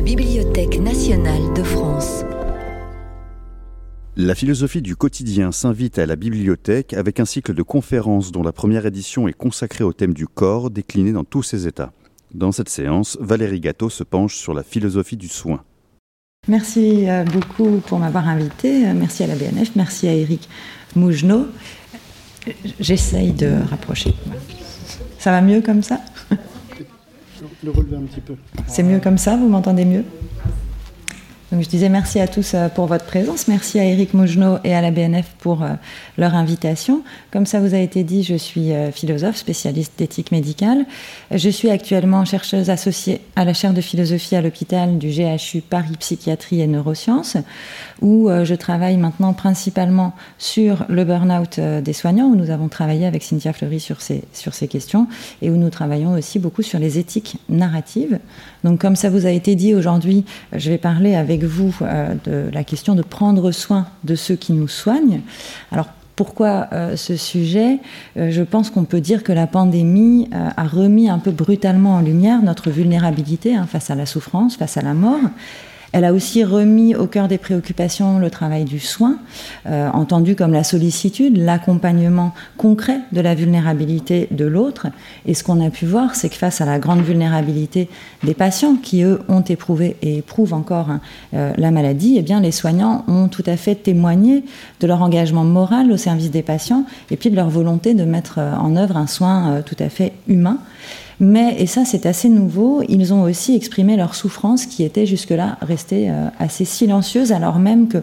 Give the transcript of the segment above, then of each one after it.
la Bibliothèque nationale de France. La philosophie du quotidien s'invite à la bibliothèque avec un cycle de conférences dont la première édition est consacrée au thème du corps décliné dans tous ses états. Dans cette séance, Valérie Gâteau se penche sur la philosophie du soin. Merci euh, beaucoup pour m'avoir invité. Euh, merci à la BNF, merci à Eric Mougenot. J'essaye de rapprocher. Ça va mieux comme ça? C'est mieux comme ça Vous m'entendez mieux? Donc je disais merci à tous euh, pour votre présence, merci à Eric Mougenot et à la BNF pour euh, leur invitation. Comme ça vous a été dit, je suis euh, philosophe, spécialiste d'éthique médicale. Je suis actuellement chercheuse associée à la chaire de philosophie à l'hôpital du GHU Paris Psychiatrie et Neurosciences, où je travaille maintenant principalement sur le burn-out des soignants, où nous avons travaillé avec Cynthia Fleury sur ces, sur ces questions, et où nous travaillons aussi beaucoup sur les éthiques narratives. Donc comme ça vous a été dit aujourd'hui, je vais parler avec vous euh, de la question de prendre soin de ceux qui nous soignent. Alors pourquoi euh, ce sujet? Euh, Je pense qu'on peut dire que la pandémie a remis un peu brutalement en lumière notre vulnérabilité hein, face à la souffrance, face à la mort, elle a aussi remis au cœur des préoccupations le travail du soin, euh, entendu comme la sollicitude, l'accompagnement concret de la vulnérabilité de l'autre. Et ce qu'on a pu voir, c'est que face à la grande vulnérabilité des patients qui, eux, ont éprouvé et éprouvent encore hein, euh, la maladie, eh bien, les soignants ont tout à fait témoigné de leur engagement moral au service des patients et puis de leur volonté de mettre euh, en œuvre un soin tout à fait humain. Mais, et ça c'est assez nouveau, ils ont aussi exprimé leur souffrance qui était jusque-là restée euh, assez silencieuse alors même que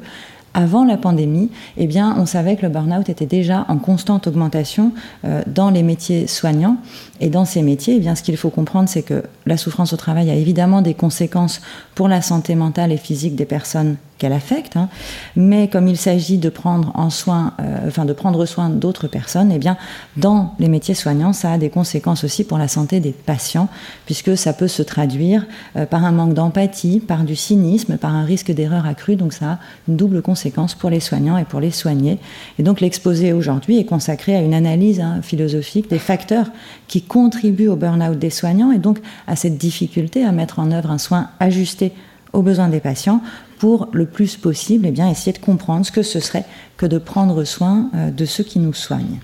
avant la pandémie, eh bien, on savait que le burn-out était déjà en constante augmentation euh, dans les métiers soignants. Et dans ces métiers, eh bien, ce qu'il faut comprendre, c'est que la souffrance au travail a évidemment des conséquences pour la santé mentale et physique des personnes qu'elle affecte, hein. mais comme il s'agit de prendre en soin, euh, enfin de prendre soin d'autres personnes, eh bien, dans les métiers soignants, ça a des conséquences aussi pour la santé des patients, puisque ça peut se traduire euh, par un manque d'empathie, par du cynisme, par un risque d'erreur accrue. Donc ça a une double conséquence pour les soignants et pour les soignés. Et donc l'exposé aujourd'hui est consacré à une analyse hein, philosophique des facteurs qui contribuent au burn-out des soignants et donc à cette difficulté à mettre en œuvre un soin ajusté aux besoins des patients pour le plus possible eh bien, essayer de comprendre ce que ce serait que de prendre soin euh, de ceux qui nous soignent.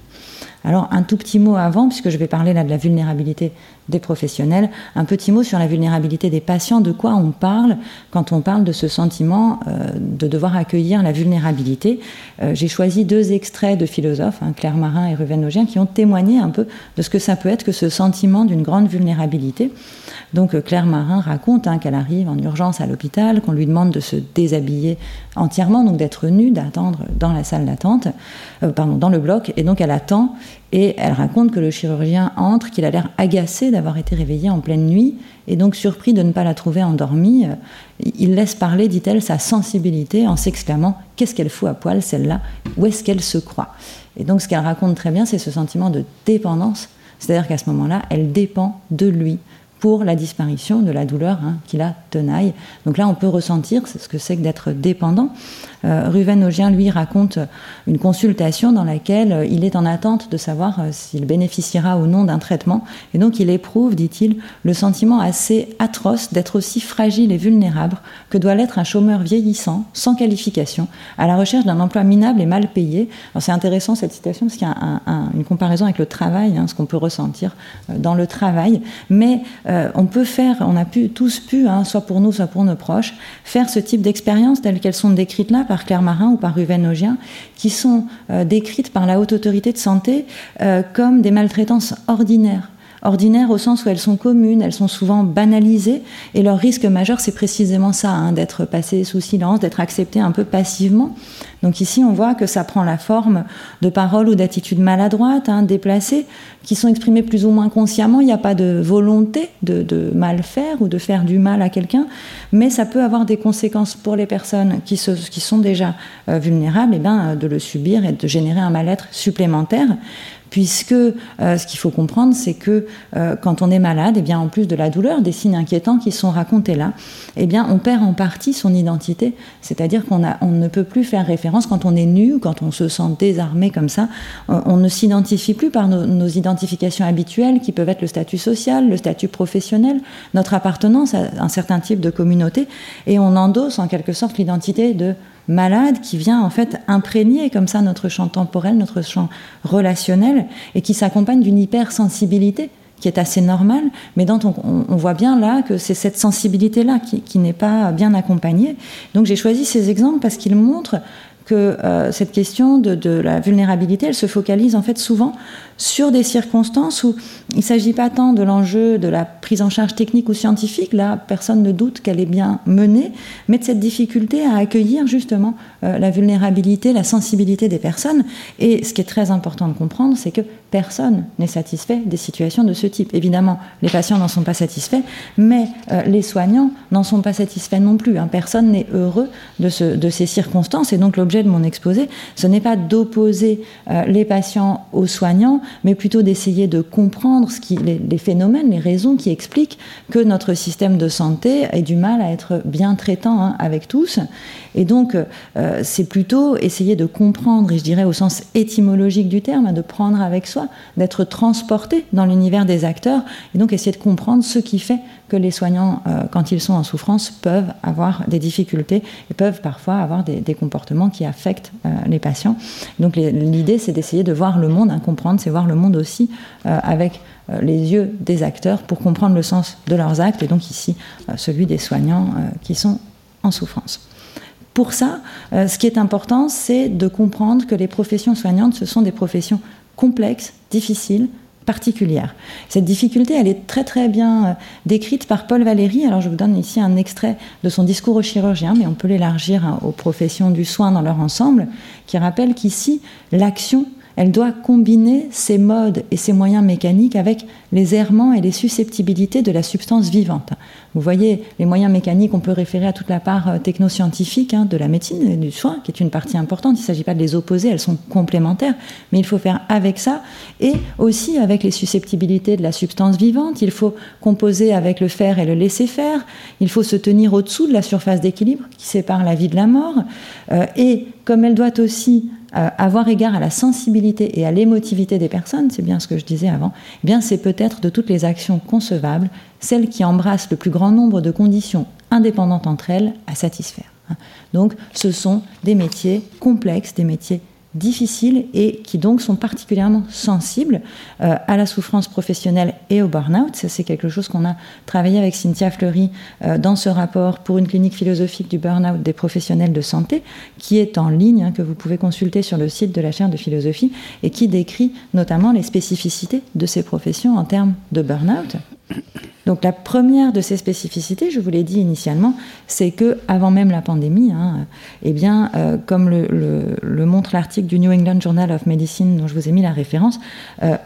Alors un tout petit mot avant, puisque je vais parler là de la vulnérabilité des professionnels, un petit mot sur la vulnérabilité des patients, de quoi on parle quand on parle de ce sentiment euh, de devoir accueillir la vulnérabilité? Euh, j'ai choisi deux extraits de philosophes, hein, Claire Marin et Ruven Augien, qui ont témoigné un peu de ce que ça peut être que ce sentiment d'une grande vulnérabilité. Donc euh, Claire Marin raconte hein, qu'elle arrive en urgence à l'hôpital, qu'on lui demande de se déshabiller entièrement, donc d'être nue, d'attendre dans la salle d'attente, pardon, dans le bloc, et donc elle attend et elle raconte que le chirurgien entre, qu'il a l'air agacé d'avoir été réveillé en pleine nuit et donc surpris de ne pas la trouver endormie. Il laisse parler, dit-elle, sa sensibilité en s'exclamant Qu'est-ce qu'elle fout à poil, celle-là? Où est-ce qu'elle se croit? Et donc ce qu'elle raconte très bien, c'est ce sentiment de dépendance. C'est-à-dire qu'à ce moment-là, elle dépend de lui pour la disparition de la douleur hein, qui la tenaille. Donc là, on peut ressentir ce que c'est que d'être dépendant. Euh, Ruven Augien, lui, raconte une consultation dans laquelle euh, il est en attente de savoir euh, s'il bénéficiera ou non d'un traitement. Et donc, il éprouve, dit-il, le sentiment assez atroce d'être aussi fragile et vulnérable que doit l'être un chômeur vieillissant, sans qualification, à la recherche d'un emploi minable et mal payé. C'est intéressant cette citation parce qu'il y a une comparaison avec le travail, hein, ce qu'on peut ressentir dans le travail. Mais on peut faire, on a pu, tous pu, hein, soit pour nous, soit pour nos proches, faire ce type d'expériences telles qu'elles sont décrites là par Claire Marin ou par Ruven Augien, qui sont euh, décrites par la haute autorité de santé euh, comme des maltraitances ordinaires ordinaires au sens où elles sont communes, elles sont souvent banalisées, et leur risque majeur, c'est précisément ça, hein, d'être passé sous silence, d'être accepté un peu passivement. Donc ici, on voit que ça prend la forme de paroles ou d'attitudes maladroites, hein, déplacées, qui sont exprimées plus ou moins consciemment. Il n'y a pas de volonté de, mal faire ou de faire du mal à quelqu'un, mais ça peut avoir des conséquences pour les personnes qui, sont déjà euh, vulnérables, et eh bien, de le subir et de générer un mal-être supplémentaire puisque ce qu'il faut comprendre, c'est que quand on est malade, et eh bien en plus de la douleur, des signes inquiétants qui sont racontés là, eh bien on perd en partie son identité, c'est-à-dire qu'on on ne peut plus faire référence quand on est nu, quand on se sent désarmé comme ça, on, ne s'identifie plus par nos, identifications habituelles qui peuvent être le statut social, le statut professionnel, notre appartenance à un certain type de communauté, et on endosse en quelque sorte l'identité de malade qui vient en fait imprégner comme ça notre champ temporel, notre champ relationnel, et qui s'accompagne d'une hypersensibilité qui est assez normale, mais dont on, voit bien là que c'est cette sensibilité-là qui, qui n'est pas bien accompagnée. Donc j'ai choisi ces exemples parce qu'ils montrent que euh, cette question de, la vulnérabilité, elle se focalise en fait souvent sur des circonstances où il ne s'agit pas tant de l'enjeu de la prise en charge technique ou scientifique, là personne ne doute qu'elle est bien menée, mais de cette difficulté à accueillir justement euh, la vulnérabilité, la sensibilité des personnes. Et ce qui est très important de comprendre, c'est que personne n'est satisfait des situations de ce type. Évidemment, les patients n'en sont pas satisfaits, mais euh, les soignants n'en sont pas satisfaits non plus. Hein. Personne n'est heureux de, ce, de ces circonstances. Et donc l'objet de mon exposé, ce n'est pas d'opposer euh, les patients aux soignants, mais plutôt d'essayer de comprendre les, phénomènes, les raisons qui expliquent que notre système de santé ait du mal à être bien traitant hein, avec tous. Et donc, euh, c'est plutôt essayer de comprendre, et je dirais au sens étymologique du terme, de prendre avec soi, d'être transporté dans l'univers des acteurs, et donc essayer de comprendre ce qui fait que les soignants, euh, quand ils sont en souffrance, peuvent avoir des difficultés et peuvent parfois avoir des, comportements qui affectent euh, les patients. Donc l'idée, c'est d'essayer de voir le monde, hein, comprendre, c'est voir le monde aussi avec les yeux des acteurs pour comprendre le sens de leurs actes, et donc ici celui des soignants qui sont en souffrance. Pour ça, euh, ce qui est important, c'est de comprendre que les professions soignantes, ce sont des professions complexes, difficiles, particulières. Cette difficulté, elle est très très bien euh, décrite par Paul Valéry. Alors je vous donne ici un extrait de son discours aux chirurgiens, mais on peut l'élargir hein, aux professions du soin dans leur ensemble, qui rappelle qu'ici, l'action elle doit combiner ses modes et ses moyens mécaniques avec les errements et les susceptibilités de la substance vivante. Vous voyez, les moyens mécaniques, on peut référer à toute la part euh, technoscientifique hein, de la médecine et du soin, qui est une partie importante. Il ne s'agit pas de les opposer, elles sont complémentaires, mais il faut faire avec ça et aussi avec les susceptibilités de la substance vivante. Il faut composer avec le faire et le laisser faire. Il faut se tenir au-dessous de la surface d'équilibre qui sépare la vie de la mort. Euh, et comme elle doit aussi euh, avoir égard à la sensibilité et à l'émotivité des personnes, c'est bien ce que je disais avant, eh bien c'est peut-être de toutes les actions concevables celle qui embrasse le plus grand nombre de conditions indépendantes entre elles à satisfaire. Hein. Donc ce sont des métiers complexes, des métiers difficiles et qui donc sont particulièrement sensibles euh, à la souffrance professionnelle et au burn-out. C'est quelque chose qu'on a travaillé avec Cynthia Fleury euh, dans ce rapport pour une clinique philosophique du burn-out des professionnels de santé, qui est en ligne, hein, que vous pouvez consulter sur le site de la chaire de philosophie, et qui décrit notamment les spécificités de ces professions en termes de burn-out. Donc la première de ces spécificités, je vous l'ai dit initialement, c'est que avant même la pandémie, hein, eh bien, euh, comme le, montre l'article du New England Journal of Medicine dont je vous ai mis la référence, euh,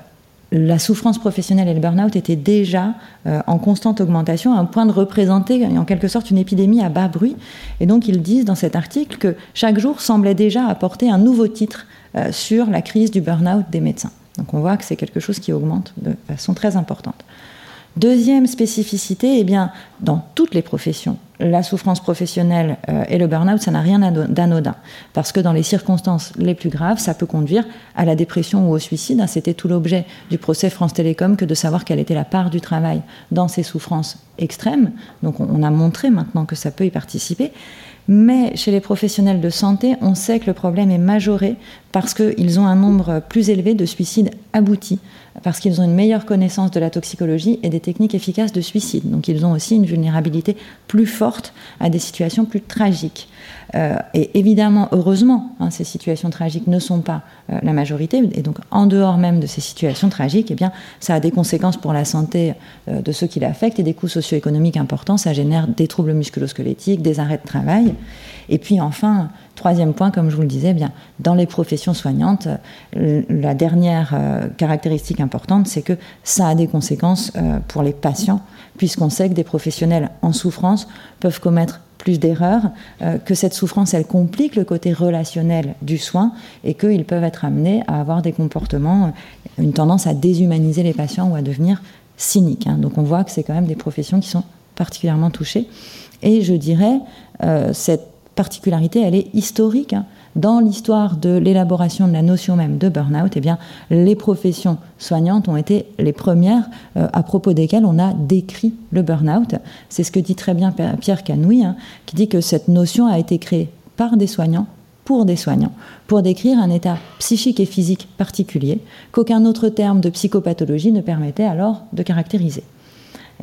la souffrance professionnelle et le burn-out étaient déjà euh, en constante augmentation, à un point de représenter en quelque sorte une épidémie à bas bruit. Et donc ils disent dans cet article que chaque jour semblait déjà apporter un nouveau titre sur la crise du burn-out des médecins. Donc on voit que c'est quelque chose qui augmente de façon très importante. Deuxième spécificité, eh bien, dans toutes les professions, la souffrance professionnelle euh, et le burn-out, ça n'a rien d'anodin. Parce que dans les circonstances les plus graves, ça peut conduire à la dépression ou au suicide. C'était tout l'objet du procès France Télécom que de savoir quelle était la part du travail dans ces souffrances extrêmes. Donc on a montré maintenant que ça peut y participer. Mais chez les professionnels de santé, on sait que le problème est majoré parce qu'ils ont un nombre plus élevé de suicides aboutis, parce qu'ils ont une meilleure connaissance de la toxicologie et des techniques efficaces de suicide. Donc ils ont aussi une vulnérabilité plus forte à des situations plus tragiques. Euh, et évidemment, heureusement, hein, ces situations tragiques ne sont pas euh, la majorité. Et donc, en dehors même de ces situations tragiques, eh bien, ça a des conséquences pour la santé euh, de ceux qui l'affectent et des coûts socio-économiques importants. Ça génère des troubles musculo-squelettiques, des arrêts de travail. Et puis enfin, troisième point, comme je vous le disais, eh bien, dans les professions soignantes, la dernière caractéristique importante, c'est que ça a des conséquences pour les patients, puisqu'on sait que des professionnels en souffrance peuvent commettre plus d'erreurs, euh, que cette souffrance, elle complique le côté relationnel du soin et qu'ils peuvent être amenés à avoir des comportements, une tendance à déshumaniser les patients ou à devenir cyniques. Hein. Donc on voit que c'est quand même des professions qui sont particulièrement touchées. Et je dirais, euh, cette particularité, elle est historique. Hein dans l'histoire de l'élaboration de la notion même de burn-out, eh bien, les professions soignantes ont été les premières euh, à propos desquelles on a décrit le burn-out. C'est ce que dit très bien Pierre Canouille, hein, qui dit que cette notion a été créée par des soignants pour des soignants, pour décrire un état psychique et physique particulier qu'aucun autre terme de psychopathologie ne permettait alors de caractériser.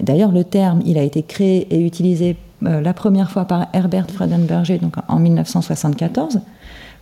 D'ailleurs, le terme, il a été créé et utilisé euh, la première fois par Herbert Freudenberger donc en 1974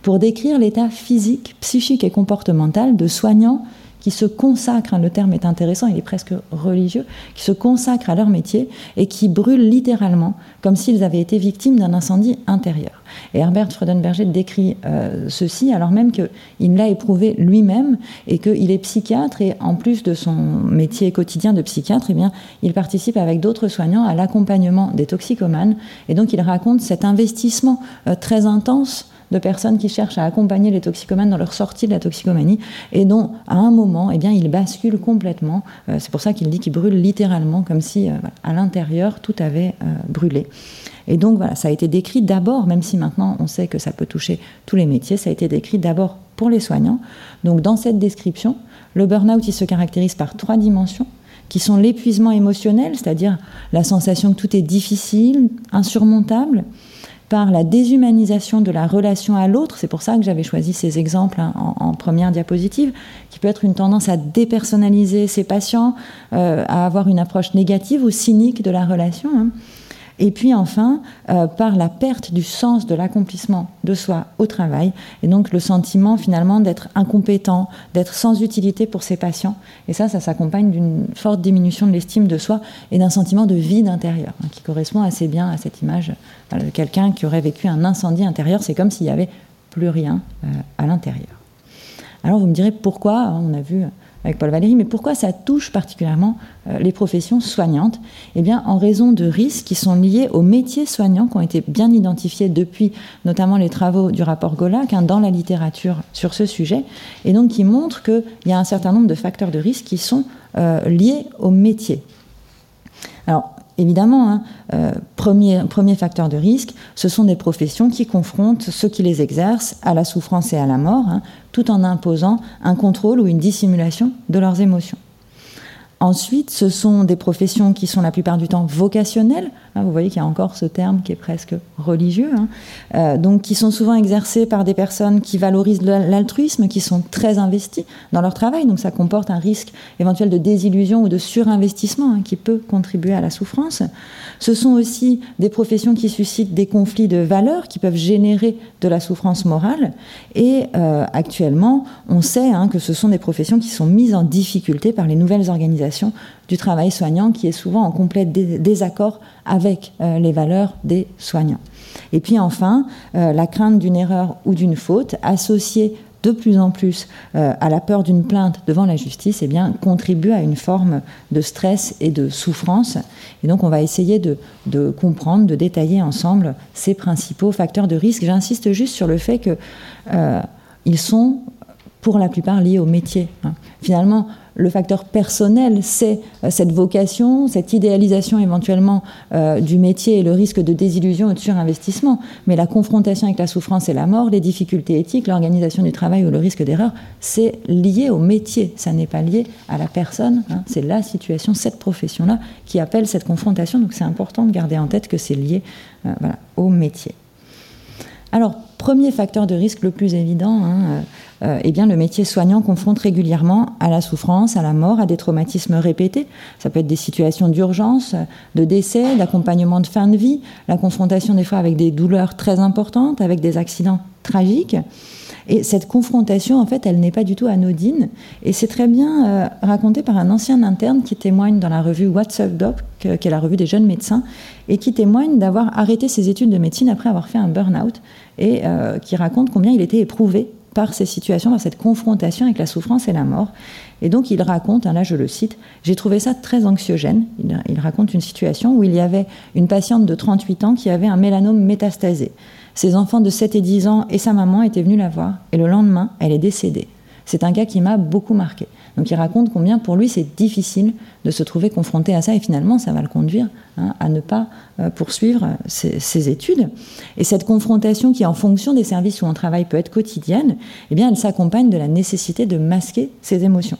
pour décrire l'état physique, psychique et comportemental de soignants qui se consacrent, le terme est intéressant, il est presque religieux, qui se consacrent à leur métier et qui brûlent littéralement comme s'ils avaient été victimes d'un incendie intérieur. Et Herbert Freudenberger décrit euh, ceci alors même qu'il l'a éprouvé lui-même et qu'il est psychiatre et en plus de son métier quotidien de psychiatre, eh bien, il participe avec d'autres soignants à l'accompagnement des toxicomanes et donc il raconte cet investissement euh, très intense de personnes qui cherchent à accompagner les toxicomanes dans leur sortie de la toxicomanie et dont, à un moment, eh bien, ils basculent complètement. Euh, c'est pour ça qu'il dit qu'ils brûlent littéralement, comme si euh, à l'intérieur tout avait euh, brûlé. Et donc voilà, ça a été décrit d'abord, même si maintenant on sait que ça peut toucher tous les métiers, ça a été décrit d'abord pour les soignants. Donc dans cette description, le burn-out, il se caractérise par trois dimensions qui sont l'épuisement émotionnel, c'est-à-dire la sensation que tout est difficile, insurmontable, par la déshumanisation de la relation à l'autre. C'est pour ça que j'avais choisi ces exemples hein, en, première diapositive, qui peut être une tendance à dépersonnaliser ses patients, euh, à avoir une approche négative ou cynique de la relation. Hein. Et puis enfin, euh, par la perte du sens de l'accomplissement de soi au travail, et donc le sentiment finalement d'être incompétent, d'être sans utilité pour ses patients. Et ça, ça s'accompagne d'une forte diminution de l'estime de soi et d'un sentiment de vide intérieur, hein, qui correspond assez bien à cette image de quelqu'un qui aurait vécu un incendie intérieur. C'est comme s'il n'y avait plus rien euh, à l'intérieur. Alors vous me direz pourquoi, hein, on a vu avec Paul Valéry, mais pourquoi ça touche particulièrement euh, les professions soignantes? Eh bien, en raison de risques qui sont liés aux métiers soignants qui ont été bien identifiés depuis notamment les travaux du rapport Golac hein, dans la littérature sur ce sujet, et donc qui montrent qu'il y a un certain nombre de facteurs de risque qui sont euh, liés aux métiers. Alors, évidemment, hein, euh, premier, facteur de risque, ce sont des professions qui confrontent ceux qui les exercent à la souffrance et à la mort, hein, tout en imposant un contrôle ou une dissimulation de leurs émotions. Ensuite, ce sont des professions qui sont la plupart du temps vocationnelles. Hein, vous voyez qu'il y a encore ce terme qui est presque religieux. Hein. Euh, donc, qui sont souvent exercées par des personnes qui valorisent l'altruisme, qui sont très investies dans leur travail. Donc, ça comporte un risque éventuel de désillusion ou de surinvestissement hein, qui peut contribuer à la souffrance. Ce sont aussi des professions qui suscitent des conflits de valeurs qui peuvent générer de la souffrance morale. Et euh, actuellement, on sait que ce sont des professions qui sont mises en difficulté par les nouvelles organisations du travail soignant qui est souvent en complet désaccord avec euh, les valeurs des soignants. Et puis enfin, euh, la crainte d'une erreur ou d'une faute associée de plus en plus euh, à la peur d'une plainte devant la justice, eh bien, contribue à une forme de stress et de souffrance. Et donc, on va essayer de, de comprendre, de détailler ensemble ces principaux facteurs de risque. J'insiste juste sur le fait qu'ils sont, pour la plupart, liés au métier. Hein. Finalement, le facteur personnel, c'est euh, cette vocation, cette idéalisation éventuellement euh, du métier et le risque de désillusion et de surinvestissement. Mais la confrontation avec la souffrance et la mort, les difficultés éthiques, l'organisation du travail ou le risque d'erreur, c'est lié au métier. Ça n'est pas lié à la personne. Hein. C'est la situation, cette profession-là, qui appelle cette confrontation. Donc c'est important de garder en tête que c'est lié euh, au métier. Alors, premier facteur de risque le plus évident, hein, euh, eh bien, le métier soignant confronte régulièrement à la souffrance, à la mort, à des traumatismes répétés. Ça peut être des situations d'urgence, de décès, d'accompagnement de fin de vie, la confrontation des fois avec des douleurs très importantes, avec des accidents tragiques. Et cette confrontation, en fait, elle n'est pas du tout anodine. Et c'est très bien euh, raconté par un ancien interne qui témoigne dans la revue What's Up Doc, qui est la revue des jeunes médecins, et qui témoigne d'avoir arrêté ses études de médecine après avoir fait un burn-out, et euh, qui raconte combien il était éprouvé par ces situations, par cette confrontation avec la souffrance et la mort. Et donc il raconte, hein, là je le cite, j'ai trouvé ça très anxiogène. Il, raconte une situation où il y avait une patiente de 38 ans qui avait un mélanome métastasé. Ses enfants de 7 et 10 ans et sa maman étaient venus la voir et le lendemain, elle est décédée. C'est un cas qui m'a beaucoup marqué. Donc il raconte combien pour lui c'est difficile de se trouver confronté à ça et finalement ça va le conduire hein, à ne pas euh, poursuivre ses, études. Et cette confrontation qui en fonction des services où on travaille peut être quotidienne, eh bien elle s'accompagne de la nécessité de masquer ses émotions.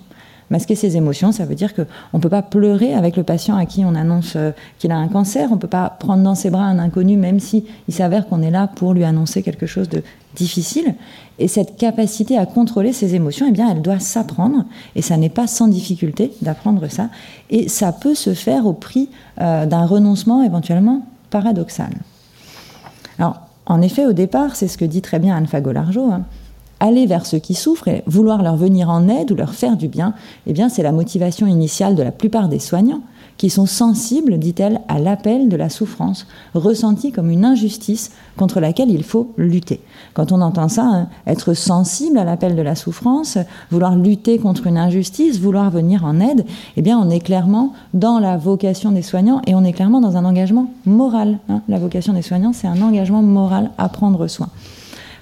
Masquer ses émotions, ça veut dire qu'on ne peut pas pleurer avec le patient à qui on annonce euh, qu'il a un cancer, on ne peut pas prendre dans ses bras un inconnu même si il s'avère qu'on est là pour lui annoncer quelque chose de difficile. Et cette capacité à contrôler ses émotions, eh bien, elle doit s'apprendre, et ça n'est pas sans difficulté d'apprendre ça, et ça peut se faire au prix euh, d'un renoncement éventuellement paradoxal. Alors, en effet, au départ, c'est ce que dit très bien Anne Fagolargeau, hein, aller vers ceux qui souffrent et vouloir leur venir en aide ou leur faire du bien, eh bien, c'est la motivation initiale de la plupart des soignants qui sont sensibles, dit-elle, à l'appel de la souffrance, ressentie comme une injustice contre laquelle il faut lutter. Quand on entend ça, hein, être sensible à l'appel de la souffrance, vouloir lutter contre une injustice, vouloir venir en aide, eh bien, on est clairement dans la vocation des soignants et on est clairement dans un engagement moral. Hein. La vocation des soignants, c'est un engagement moral à prendre soin.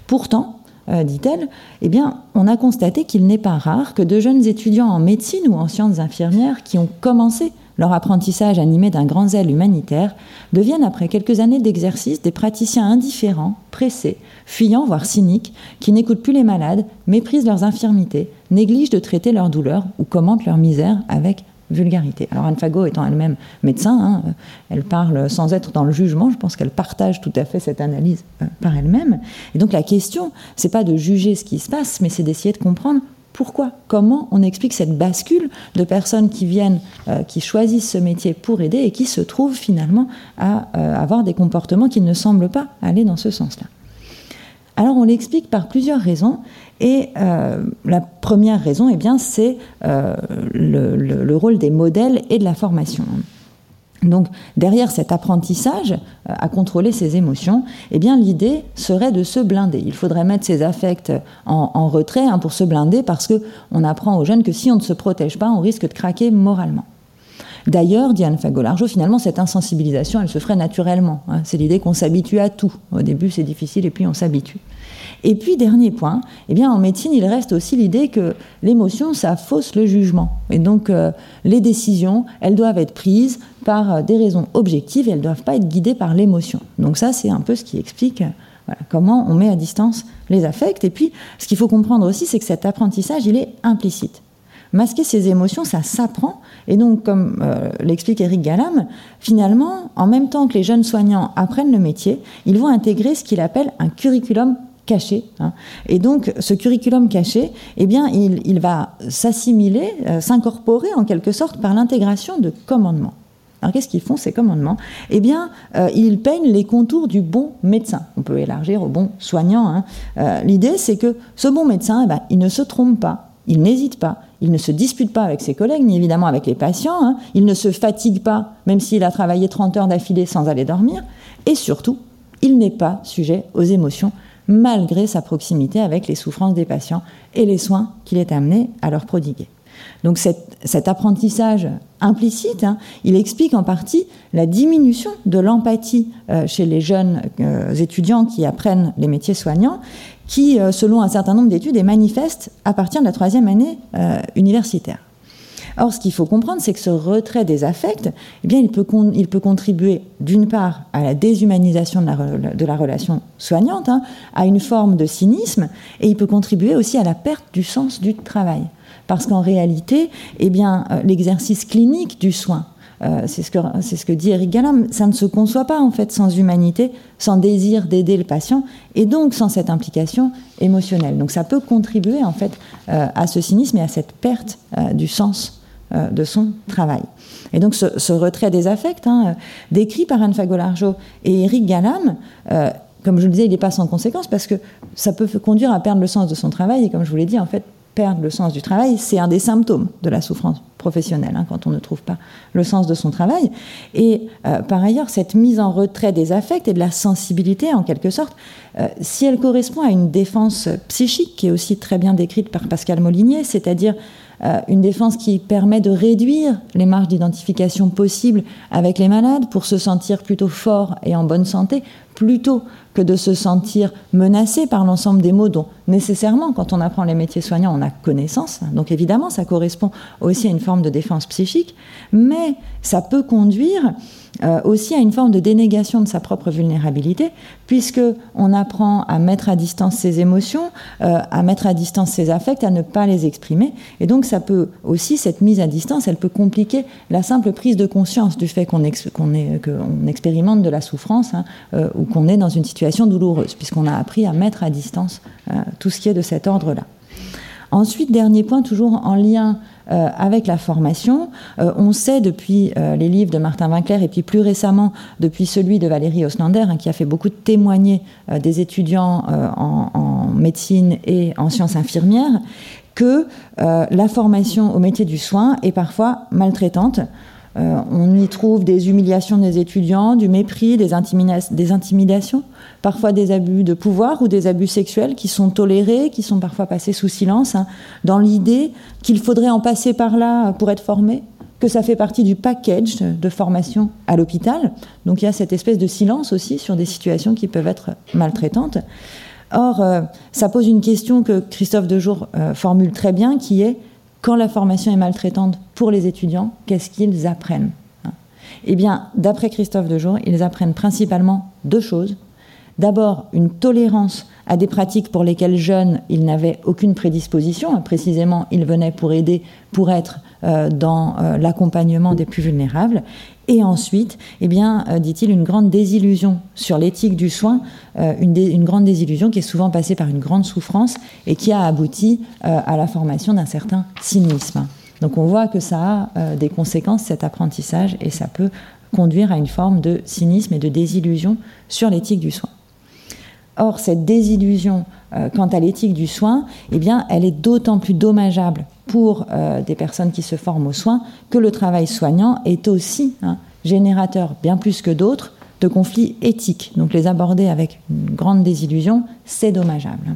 Pourtant, euh, dit-elle, eh bien, on a constaté qu'il n'est pas rare que de jeunes étudiants en médecine ou en sciences infirmières qui ont commencé leur apprentissage animé d'un grand zèle humanitaire, deviennent après quelques années d'exercice des praticiens indifférents, pressés, fuyants, voire cyniques, qui n'écoutent plus les malades, méprisent leurs infirmités, négligent de traiter leurs douleurs ou commentent leur misère avec Alors Anne Fagot étant elle-même médecin, hein, elle parle sans être dans le jugement, je pense qu'elle partage tout à fait cette analyse euh, par elle-même. Et donc la question, c'est pas de juger ce qui se passe, mais c'est d'essayer de comprendre pourquoi Comment on explique cette bascule de personnes qui viennent, euh, qui choisissent ce métier pour aider et qui se trouvent finalement à euh, avoir des comportements qui ne semblent pas aller dans ce sens-là Alors on l'explique par plusieurs raisons et euh, la première raison, eh bien, c'est le, rôle des modèles et de la formation. Donc derrière cet apprentissage euh, à contrôler ses émotions, eh bien l'idée serait de se blinder. Il faudrait mettre ses affects en, retrait hein, pour se blinder parce que on apprend aux jeunes que si on ne se protège pas, on risque de craquer moralement. D'ailleurs, Diane Fagolargeau, finalement, cette insensibilisation, elle se ferait naturellement. Hein. C'est l'idée qu'on s'habitue à tout. Au début, c'est difficile et puis on s'habitue. Et puis, dernier point, eh bien, en médecine, il reste aussi l'idée que l'émotion, ça fausse le jugement. Et donc, euh, les décisions, elles doivent être prises par euh, des raisons objectives et elles ne doivent pas être guidées par l'émotion. Donc ça, c'est un peu ce qui explique euh, comment on met à distance les affects. Et puis, ce qu'il faut comprendre aussi, c'est que cet apprentissage, il est implicite. Masquer ses émotions, ça s'apprend. Et donc, comme l'explique Eric Galam, finalement, en même temps que les jeunes soignants apprennent le métier, ils vont intégrer ce qu'il appelle un curriculum caché. Hein. Et donc, ce curriculum caché, eh bien, il, va s'assimiler, euh, s'incorporer en quelque sorte par l'intégration de commandements. Alors, qu'est-ce qu'ils font ces commandements? Eh bien, euh, ils peignent les contours du bon médecin. On peut élargir au bon soignant. Hein. Euh, l'idée, c'est que ce bon médecin, eh ben, il ne se trompe pas, il n'hésite pas, il ne se dispute pas avec ses collègues, ni évidemment avec les patients, hein. il ne se fatigue pas, même s'il a travaillé 30 heures d'affilée sans aller dormir, et surtout, il n'est pas sujet aux émotions malgré sa proximité avec les souffrances des patients et les soins qu'il est amené à leur prodiguer. Donc cet, apprentissage implicite, hein, il explique en partie la diminution de l'empathie euh, chez les jeunes euh, étudiants qui apprennent les métiers soignants, qui, euh, selon un certain nombre d'études, est manifeste à partir de la troisième année universitaire. Or, ce qu'il faut comprendre, c'est que ce retrait des affects, eh bien, il peut, contribuer d'une part à la déshumanisation de la, de la relation soignante, hein, à une forme de cynisme, et il peut contribuer aussi à la perte du sens du travail. Parce qu'en réalité, eh bien, euh, l'exercice clinique du soin, euh, c'est ce, que, ce que dit Eric Galam, ça ne se conçoit pas en fait sans humanité, sans désir d'aider le patient, et donc sans cette implication émotionnelle. Donc ça peut contribuer en fait euh, à ce cynisme et à cette perte du sens euh, de son travail. Et donc ce, retrait des affects, hein, décrit par Anne Fagolargeau et Eric Galam, euh, comme je le disais, il n'est pas sans conséquence parce que ça peut conduire à perdre le sens de son travail. Et comme je vous l'ai dit, en fait, perdre le sens du travail, c'est un des symptômes de la souffrance professionnelle, hein, quand on ne trouve pas le sens de son travail. Et euh, par ailleurs, cette mise en retrait des affects et de la sensibilité, en quelque sorte, euh, si elle correspond à une défense psychique, qui est aussi très bien décrite par Pascal Molinier, c'est-à-dire euh, une défense qui permet de réduire les marges d'identification possibles avec les malades pour se sentir plutôt fort et en bonne santé, plutôt que de se sentir menacé par l'ensemble des mots dont nécessairement, quand on apprend les métiers soignants, on a connaissance. Donc évidemment, ça correspond aussi à une forme de défense psychique, mais ça peut conduire euh, aussi à une forme de dénégation de sa propre vulnérabilité, puisque on apprend à mettre à distance ses émotions, euh, à mettre à distance ses affects, à ne pas les exprimer. Et donc ça peut aussi, cette mise à distance, elle peut compliquer la simple prise de conscience du fait qu'on expérimente de la souffrance hein, euh, qu'on est dans une situation douloureuse, puisqu'on a appris à mettre à distance tout ce qui est de cet ordre-là. Ensuite, dernier point, toujours en lien euh, avec la formation. Euh, on sait depuis euh, les livres de Martin Winkler et puis plus récemment depuis celui de Valérie Oslander, hein, qui a fait beaucoup de témoigner des étudiants en, en, médecine et en sciences infirmières, que la formation au métier du soin est parfois maltraitante. On y trouve des humiliations des étudiants, du mépris, des, des, intimidations, parfois des abus de pouvoir ou des abus sexuels qui sont tolérés, qui sont parfois passés sous silence, hein, dans l'idée qu'il faudrait en passer par là pour être formé, que ça fait partie du package de formation à l'hôpital. Donc il y a cette espèce de silence aussi sur des situations qui peuvent être maltraitantes. Or, euh, ça pose une question que Christophe Dejour euh, formule très bien, qui est quand la formation est maltraitante pour les étudiants, qu'est-ce qu'ils apprennent hein Eh bien, d'après Christophe Dejour, ils apprennent principalement deux choses. D'abord, une tolérance à des pratiques pour lesquelles jeunes, ils n'avaient aucune prédisposition. Précisément, ils venaient pour aider, pour être euh, dans euh, l'accompagnement des plus vulnérables. Et ensuite, eh bien, euh, dit-il, une grande désillusion sur l'éthique du soin, une, une, grande désillusion qui est souvent passée par une grande souffrance et qui a abouti à la formation d'un certain cynisme. Donc on voit que ça a des conséquences, cet apprentissage, et ça peut conduire à une forme de cynisme et de désillusion sur l'éthique du soin. Or, cette désillusion euh, quant à l'éthique du soin, eh bien, elle est d'autant plus dommageable pour euh, des personnes qui se forment aux soins que le travail soignant est aussi générateur, bien plus que d'autres, de conflits éthiques. Donc, les aborder avec une grande désillusion, c'est dommageable.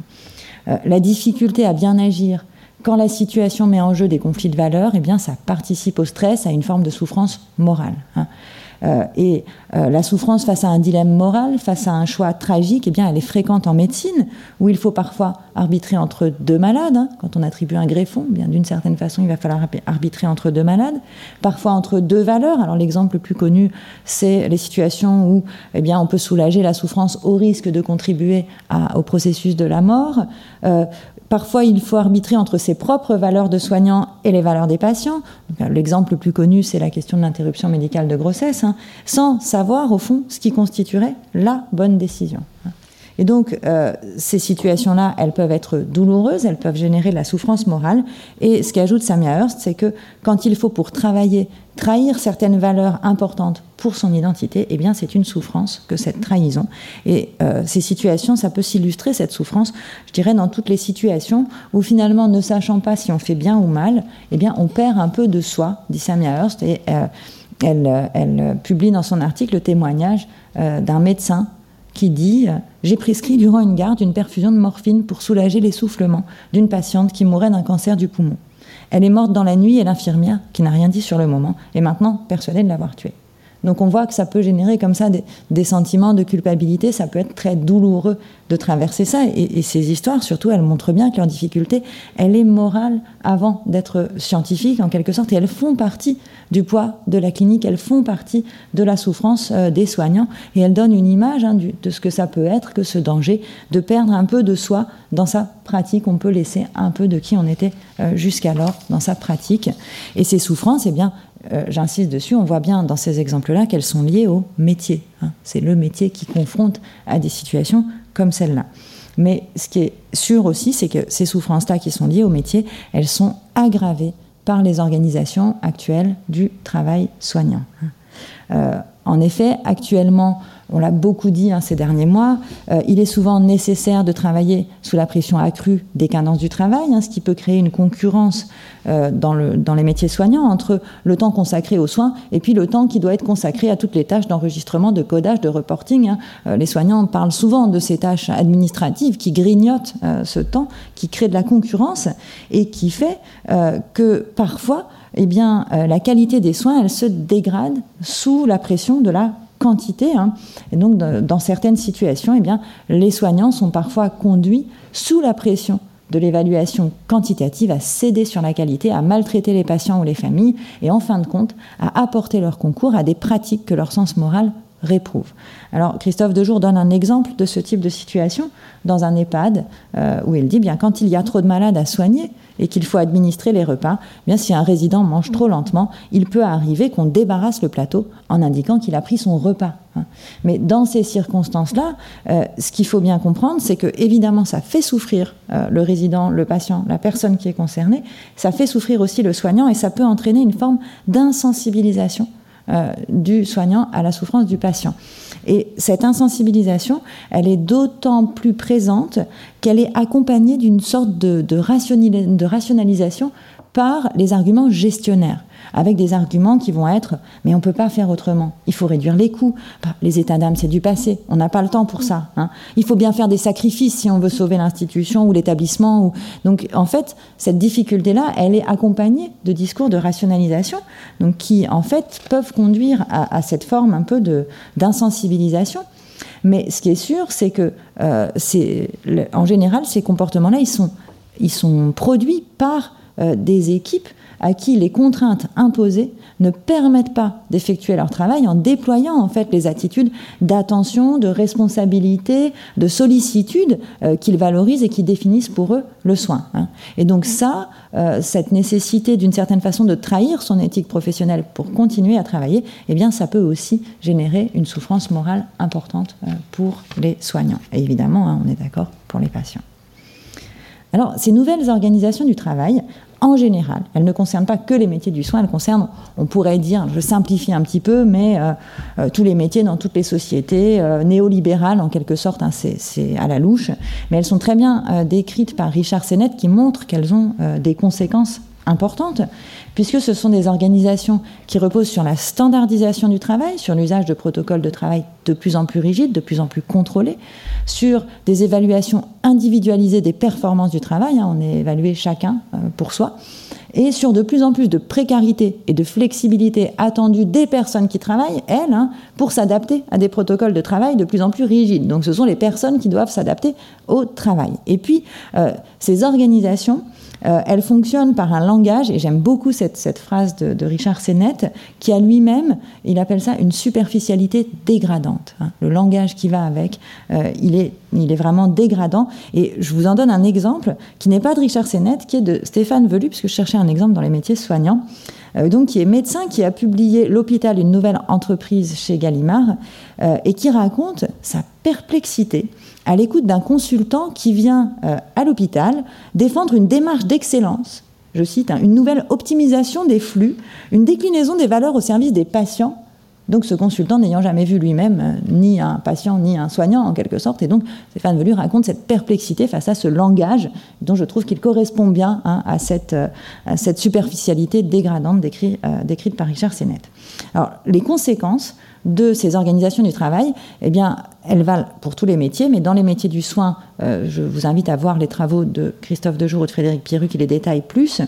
Euh, la difficulté à bien agir quand la situation met en jeu des conflits de valeurs, eh bien, ça participe au stress, à une forme de souffrance morale. Hein. Euh, et euh, la souffrance face à un dilemme moral, face à un choix tragique, eh bien, elle est fréquente en médecine, où il faut parfois arbitrer entre deux malades. Hein. Quand on attribue un greffon, eh bien d'une certaine façon, il va falloir arbitrer entre deux malades. Parfois entre deux valeurs. Alors l'exemple le plus connu, c'est les situations où eh bien, on peut soulager la souffrance au risque de contribuer au processus de la mort. Euh, Parfois, il faut arbitrer entre ses propres valeurs de soignant et les valeurs des patients. L'exemple le plus connu, c'est la question de l'interruption médicale de grossesse, hein, sans savoir, au fond, ce qui constituerait la bonne décision. Et donc, euh, ces situations-là, elles peuvent être douloureuses, elles peuvent générer de la souffrance morale. Et ce qu'ajoute Samia Hearst, c'est que quand il faut, pour travailler, trahir certaines valeurs importantes pour son identité, eh bien, c'est une souffrance que cette trahison. Et euh, ces situations, ça peut s'illustrer, cette souffrance, je dirais, dans toutes les situations où finalement, ne sachant pas si on fait bien ou mal, eh bien, on perd un peu de soi, dit Samia Hearst. Et euh, elle, elle, publie dans son article le témoignage d'un médecin qui dit J'ai prescrit durant une garde une perfusion de morphine pour soulager l'essoufflement d'une patiente qui mourait d'un cancer du poumon. Elle est morte dans la nuit et l'infirmière, qui n'a rien dit sur le moment, est maintenant persuadée de l'avoir tuée. Donc on voit que ça peut générer comme ça des, sentiments de culpabilité, ça peut être très douloureux de traverser ça. Et, ces histoires, surtout, elles montrent bien que leur difficulté, elle est morale avant d'être scientifique en quelque sorte, et elles font partie du poids de la clinique, elles font partie de la souffrance euh, des soignants, et elles donnent une image hein, de ce que ça peut être que ce danger de perdre un peu de soi dans sa pratique. On peut laisser un peu de qui on était euh, jusqu'alors dans sa pratique. Et ces souffrances, eh bien, euh, j'insiste dessus, on voit bien dans ces exemples-là qu'elles sont liées au métier. Hein. C'est le métier qui confronte à des situations comme celle-là. Mais ce qui est sûr aussi, c'est que ces souffrances-là qui sont liées au métier, elles sont aggravées par les organisations actuelles du travail soignant. Euh, en effet, actuellement, on l'a beaucoup dit hein, ces derniers mois, euh, il est souvent nécessaire de travailler sous la pression accrue des cadences du travail, hein, ce qui peut créer une concurrence euh, dans, le, dans, les métiers soignants entre le temps consacré aux soins et puis le temps qui doit être consacré à toutes les tâches d'enregistrement, de codage, de reporting. Hein. Euh, les soignants parlent souvent de ces tâches administratives qui grignotent ce temps, qui créent de la concurrence et qui fait que parfois, eh bien, la qualité des soins, elle se dégrade sous la pression de la quantité. Hein. Et donc, dans certaines situations, eh bien, les soignants sont parfois conduits sous la pression de l'évaluation quantitative à céder sur la qualité, à maltraiter les patients ou les familles et en fin de compte à apporter leur concours à des pratiques que leur sens moral réprouve. Alors Christophe Dejour donne un exemple de ce type de situation dans un EHPAD euh, où il dit bien quand il y a trop de malades à soigner, et qu'il faut administrer les repas, eh bien si un résident mange trop lentement, il peut arriver qu'on débarrasse le plateau en indiquant qu'il a pris son repas. Hein. Mais dans ces circonstances-là, euh, ce qu'il faut bien comprendre, c'est que évidemment, ça fait souffrir euh, le résident, le patient, la personne qui est concernée, ça fait souffrir aussi le soignant et ça peut entraîner une forme d'insensibilisation euh, du soignant à la souffrance du patient. Et cette insensibilisation, elle est d'autant plus présente qu'elle est accompagnée d'une sorte de, de, rationalisation par les arguments gestionnaires avec des arguments qui vont être mais on ne peut pas faire autrement. Il faut réduire les coûts. Bah, les états d'âme, c'est du passé. On n'a pas le temps pour ça. Hein. Il faut bien faire des sacrifices si on veut sauver l'institution ou l'établissement. Donc en fait, cette difficulté-là, elle est accompagnée de discours de rationalisation, donc qui en fait peuvent conduire à, cette forme un peu d'insensibilisation. Mais ce qui est sûr, c'est que euh, en général, ces comportements-là, ils sont, ils sont produits par des équipes à qui les contraintes imposées ne permettent pas d'effectuer leur travail en déployant en fait les attitudes d'attention, de responsabilité, de sollicitude euh, qu'ils valorisent et qui définissent pour eux le soin. Hein. Et donc ça, euh, cette nécessité d'une certaine façon de trahir son éthique professionnelle pour continuer à travailler, eh bien ça peut aussi générer une souffrance morale importante euh, pour les soignants. Et évidemment, hein, on est d'accord pour les patients. Alors, ces nouvelles organisations du travail en général. Elle ne concerne pas que les métiers du soin, elle concerne, on pourrait dire, je simplifie un petit peu, mais euh, euh, tous les métiers dans toutes les sociétés euh, néolibérales, en quelque sorte, hein, c'est à la louche, mais elles sont très bien décrites par Richard Sennett qui montre qu'elles ont des conséquences importantes, puisque ce sont des organisations qui reposent sur la standardisation du travail, sur l'usage de protocoles de travail de plus en plus rigides, de plus en plus contrôlés, sur des évaluations individualisées des performances du travail, hein, on est évalué chacun euh, pour soi, et sur de plus en plus de précarité et de flexibilité attendue des personnes qui travaillent, elles, hein, pour s'adapter à des protocoles de travail de plus en plus rigides. Donc ce sont les personnes qui doivent s'adapter au travail. Et puis, euh, ces organisations, euh, elle fonctionne par un langage, et j'aime beaucoup cette, phrase de, Richard Sennett, qui a lui-même, il appelle ça une superficialité dégradante. Hein. Le langage qui va avec, euh, il, est, vraiment dégradant. Et je vous en donne un exemple qui n'est pas de Richard Sennett, qui est de Stéphane Velu, puisque je cherchais un exemple dans les métiers soignants. Euh, donc qui est médecin, qui a publié L'hôpital, une nouvelle entreprise chez Gallimard, et qui raconte sa perplexité à l'écoute d'un consultant qui vient euh, à l'hôpital défendre une démarche d'excellence, je cite, hein, une nouvelle optimisation des flux, une déclinaison des valeurs au service des patients. Donc ce consultant n'ayant jamais vu lui-même euh, ni un patient ni un soignant en quelque sorte, et donc Stéphane Velu raconte cette perplexité face à ce langage dont je trouve qu'il correspond bien hein, à, cette, euh, à, cette, superficialité dégradante décrite, décrite par Richard Sennett. Alors les conséquences de ces organisations du travail, eh bien, elles valent pour tous les métiers, mais dans les métiers du soin, euh, je vous invite à voir les travaux de Christophe Dejour ou de Frédéric Pierru qui les détaillent plus.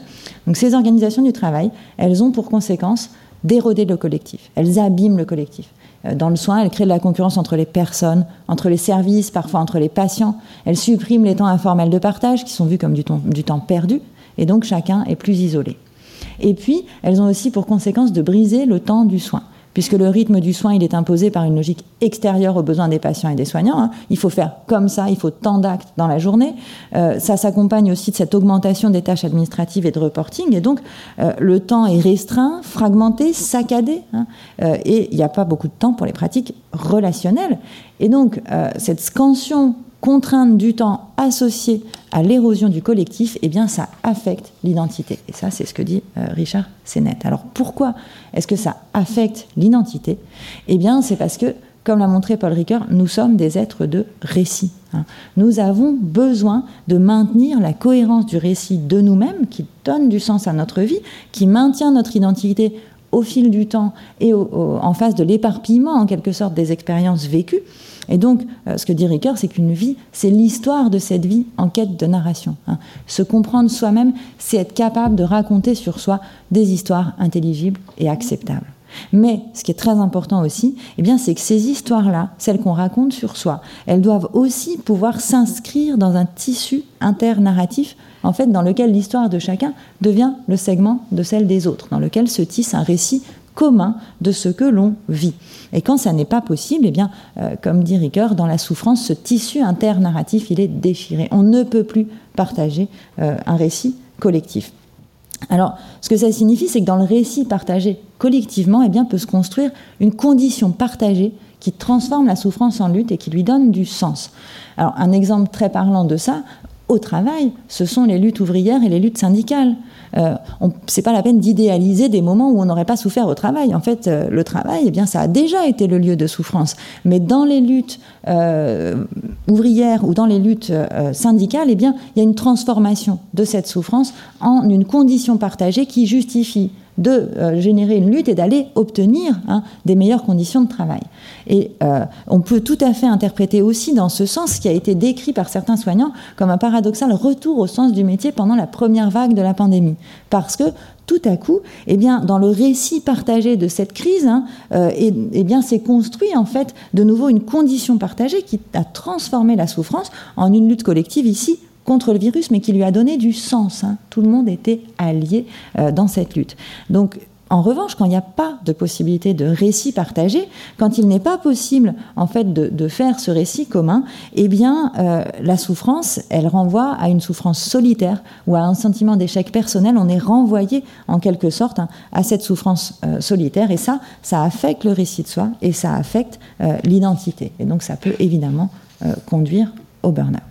Donc ces organisations du travail, elles ont pour conséquence d'éroder le collectif. Elles abîment le collectif. Euh, dans le soin, elles créent de la concurrence entre les personnes, entre les services, parfois entre les patients. Elles suppriment les temps informels de partage qui sont vus comme du temps, du temps perdu, et donc chacun est plus isolé. Et puis, elles ont aussi pour conséquence de briser le temps du soin puisque le rythme du soin, il est imposé par une logique extérieure aux besoins des patients et des soignants. Hein. Il faut faire comme ça, il faut tant d'actes dans la journée. Euh, ça s'accompagne aussi de cette augmentation des tâches administratives et de reporting, et donc euh, le temps est restreint, fragmenté, saccadé, hein. euh, et il n'y a pas beaucoup de temps pour les pratiques relationnelles. Et donc cette scansion contrainte du temps associée à l'érosion du collectif, eh bien, ça affecte l'identité. Et ça, c'est ce que dit euh, Richard Sennett. Alors, pourquoi est-ce que ça affecte l'identité? Eh bien, c'est parce que comme l'a montré Paul Ricoeur, nous sommes des êtres de récit. Hein. Nous avons besoin de maintenir la cohérence du récit de nous-mêmes, qui donne du sens à notre vie, qui maintient notre identité au fil du temps et en face de l'éparpillement, en quelque sorte, des expériences vécues. Et donc, euh, ce que dit Ricoeur, c'est qu'une vie, c'est l'histoire de cette vie en quête de narration. Hein. Se comprendre soi-même, c'est être capable de raconter sur soi des histoires intelligibles et acceptables. Mais ce qui est très important aussi, eh bien, c'est que ces histoires-là, celles qu'on raconte sur soi, elles doivent aussi pouvoir s'inscrire dans un tissu internarratif, en fait, dans lequel l'histoire de chacun devient le segment de celle des autres, dans lequel se tisse un récit commun de ce que l'on vit. Et quand ça n'est pas possible, eh bien, euh, comme dit Ricoeur, dans la souffrance, ce tissu internarratif, il est déchiré. On ne peut plus partager euh, un récit collectif. Alors, ce que ça signifie, c'est que dans le récit partagé collectivement, eh bien, peut se construire une condition partagée qui transforme la souffrance en lutte et qui lui donne du sens. Alors, un exemple très parlant de ça, au travail, ce sont les luttes ouvrières et les luttes syndicales. Euh, c'est pas la peine d'idéaliser des moments où on n'aurait pas souffert au travail. En fait, euh, le travail, eh bien, ça a déjà été le lieu de souffrance. Mais dans les luttes euh, ouvrières ou dans les luttes euh, syndicales, eh il y a une transformation de cette souffrance en une condition partagée qui justifie de euh, générer une lutte et d'aller obtenir hein, des meilleures conditions de travail. Et euh, on peut tout à fait interpréter aussi dans ce sens ce qui a été décrit par certains soignants comme un paradoxal retour au sens du métier pendant la première vague de la pandémie. Parce que tout à coup, eh bien, dans le récit partagé de cette crise, hein, euh, eh, bien, s'est construit en fait de nouveau une condition partagée qui a transformé la souffrance en une lutte collective ici contre le virus, mais qui lui a donné du sens. Hein. Tout le monde était allié euh, dans cette lutte. Donc, en revanche, quand il n'y a pas de possibilité de récit partagé, quand il n'est pas possible en fait de, faire ce récit commun, eh bien euh, la souffrance, elle renvoie à une souffrance solitaire ou à un sentiment d'échec personnel. On est renvoyé en quelque sorte hein, à cette souffrance euh, solitaire et ça, ça affecte le récit de soi et ça affecte l'identité. Et donc ça peut évidemment conduire au burn-out.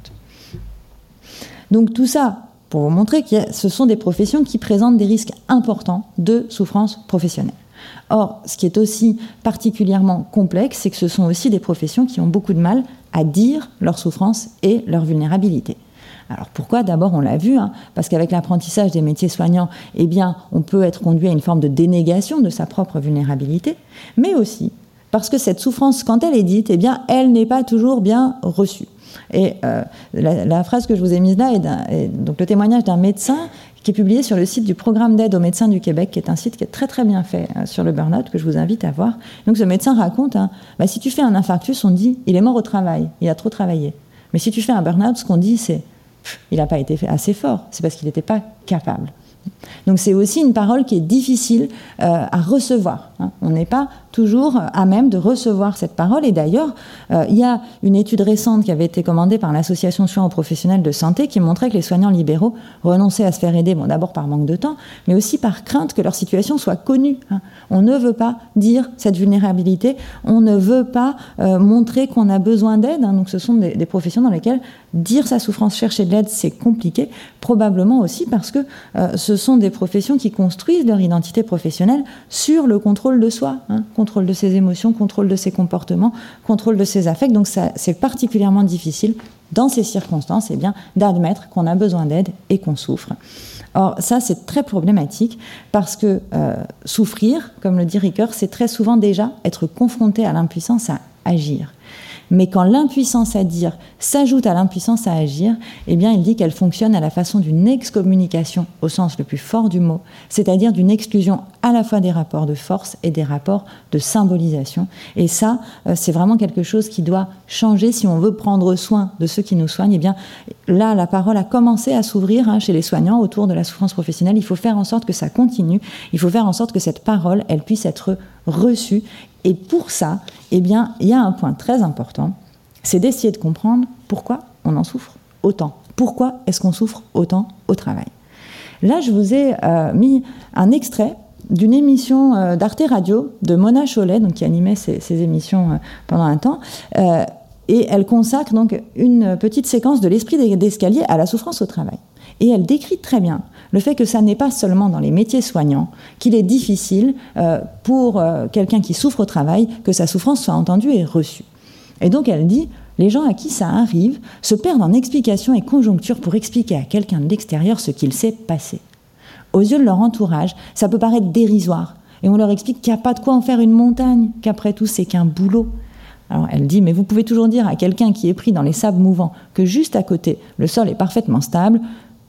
Donc tout ça pour vous montrer que ce sont des professions qui présentent des risques importants de souffrance professionnelle. Or, ce qui est aussi particulièrement complexe, c'est que ce sont aussi des professions qui ont beaucoup de mal à dire leur souffrance et leur vulnérabilité. Alors pourquoi? D'abord, on l'a vu, hein, parce qu'avec l'apprentissage des métiers soignants, eh bien, on peut être conduit à une forme de dénégation de sa propre vulnérabilité, mais aussi parce que cette souffrance, quand elle est dite, eh elle n'est pas toujours bien reçue. Et euh, la, phrase que je vous ai mise là est, donc le témoignage d'un médecin qui est publié sur le site du programme d'aide aux médecins du Québec, qui est un site qui est très très bien fait euh, sur le burn-out, que je vous invite à voir. Donc ce médecin raconte, hein, bah, si tu fais un infarctus, on dit il est mort au travail, il a trop travaillé. Mais si tu fais un burn-out, ce qu'on dit c'est il n'a pas été assez fort, c'est parce qu'il n'était pas capable. Donc c'est aussi une parole qui est difficile euh, à recevoir. Hein. On n'est pas toujours à même de recevoir cette parole. Et d'ailleurs, euh, il y a une étude récente qui avait été commandée par l'Association soins aux professionnels de santé qui montrait que les soignants libéraux renonçaient à se faire aider, bon, d'abord par manque de temps, mais aussi par crainte que leur situation soit connue. Hein. On ne veut pas dire cette vulnérabilité, on ne veut pas euh, montrer qu'on a besoin d'aide. Hein. Donc ce sont des, professions dans lesquelles dire sa souffrance, chercher de l'aide, c'est compliqué, probablement aussi parce que ce sont des professions qui construisent leur identité professionnelle sur le contrôle de soi, hein, contrôle de ses émotions, contrôle de ses comportements, contrôle de ses affects. Donc c'est particulièrement difficile dans ces circonstances eh d'admettre qu'on a besoin d'aide et qu'on souffre. Or ça c'est très problématique parce que euh, souffrir, comme le dit Ricoeur, c'est très souvent déjà être confronté à l'impuissance à agir. Mais quand l'impuissance à dire s'ajoute à l'impuissance à agir, eh bien, il dit qu'elle fonctionne à la façon d'une excommunication au sens le plus fort du mot, c'est-à-dire d'une exclusion à la fois des rapports de force et des rapports de symbolisation. Et ça, euh, c'est vraiment quelque chose qui doit changer si on veut prendre soin de ceux qui nous soignent. Eh bien, là, la parole a commencé à s'ouvrir hein, chez les soignants autour de la souffrance professionnelle. Il faut faire en sorte que ça continue. Il faut faire en sorte que cette parole, elle puisse être reçue et pour ça, eh bien, il y a un point très important, c'est d'essayer de comprendre pourquoi on en souffre autant. Pourquoi est-ce qu'on souffre autant au travail? Là, je vous ai euh, mis un extrait d'une émission euh, d'Arte Radio de Mona Cholet, donc qui animait ces, émissions euh, pendant un temps. et elle consacre donc une petite séquence de l'esprit d'escalier à la souffrance au travail. Et elle décrit très bien le fait que ça n'est pas seulement dans les métiers soignants qu'il est difficile euh, pour euh, quelqu'un qui souffre au travail que sa souffrance soit entendue et reçue. Et donc elle dit, les gens à qui ça arrive se perdent en explications et conjonctures pour expliquer à quelqu'un de l'extérieur ce qu'il s'est passé. Aux yeux de leur entourage, ça peut paraître dérisoire. Et on leur explique qu'il n'y a pas de quoi en faire une montagne, qu'après tout, c'est qu'un boulot. Alors elle dit, mais vous pouvez toujours dire à quelqu'un qui est pris dans les sables mouvants que juste à côté, le sol est parfaitement stable,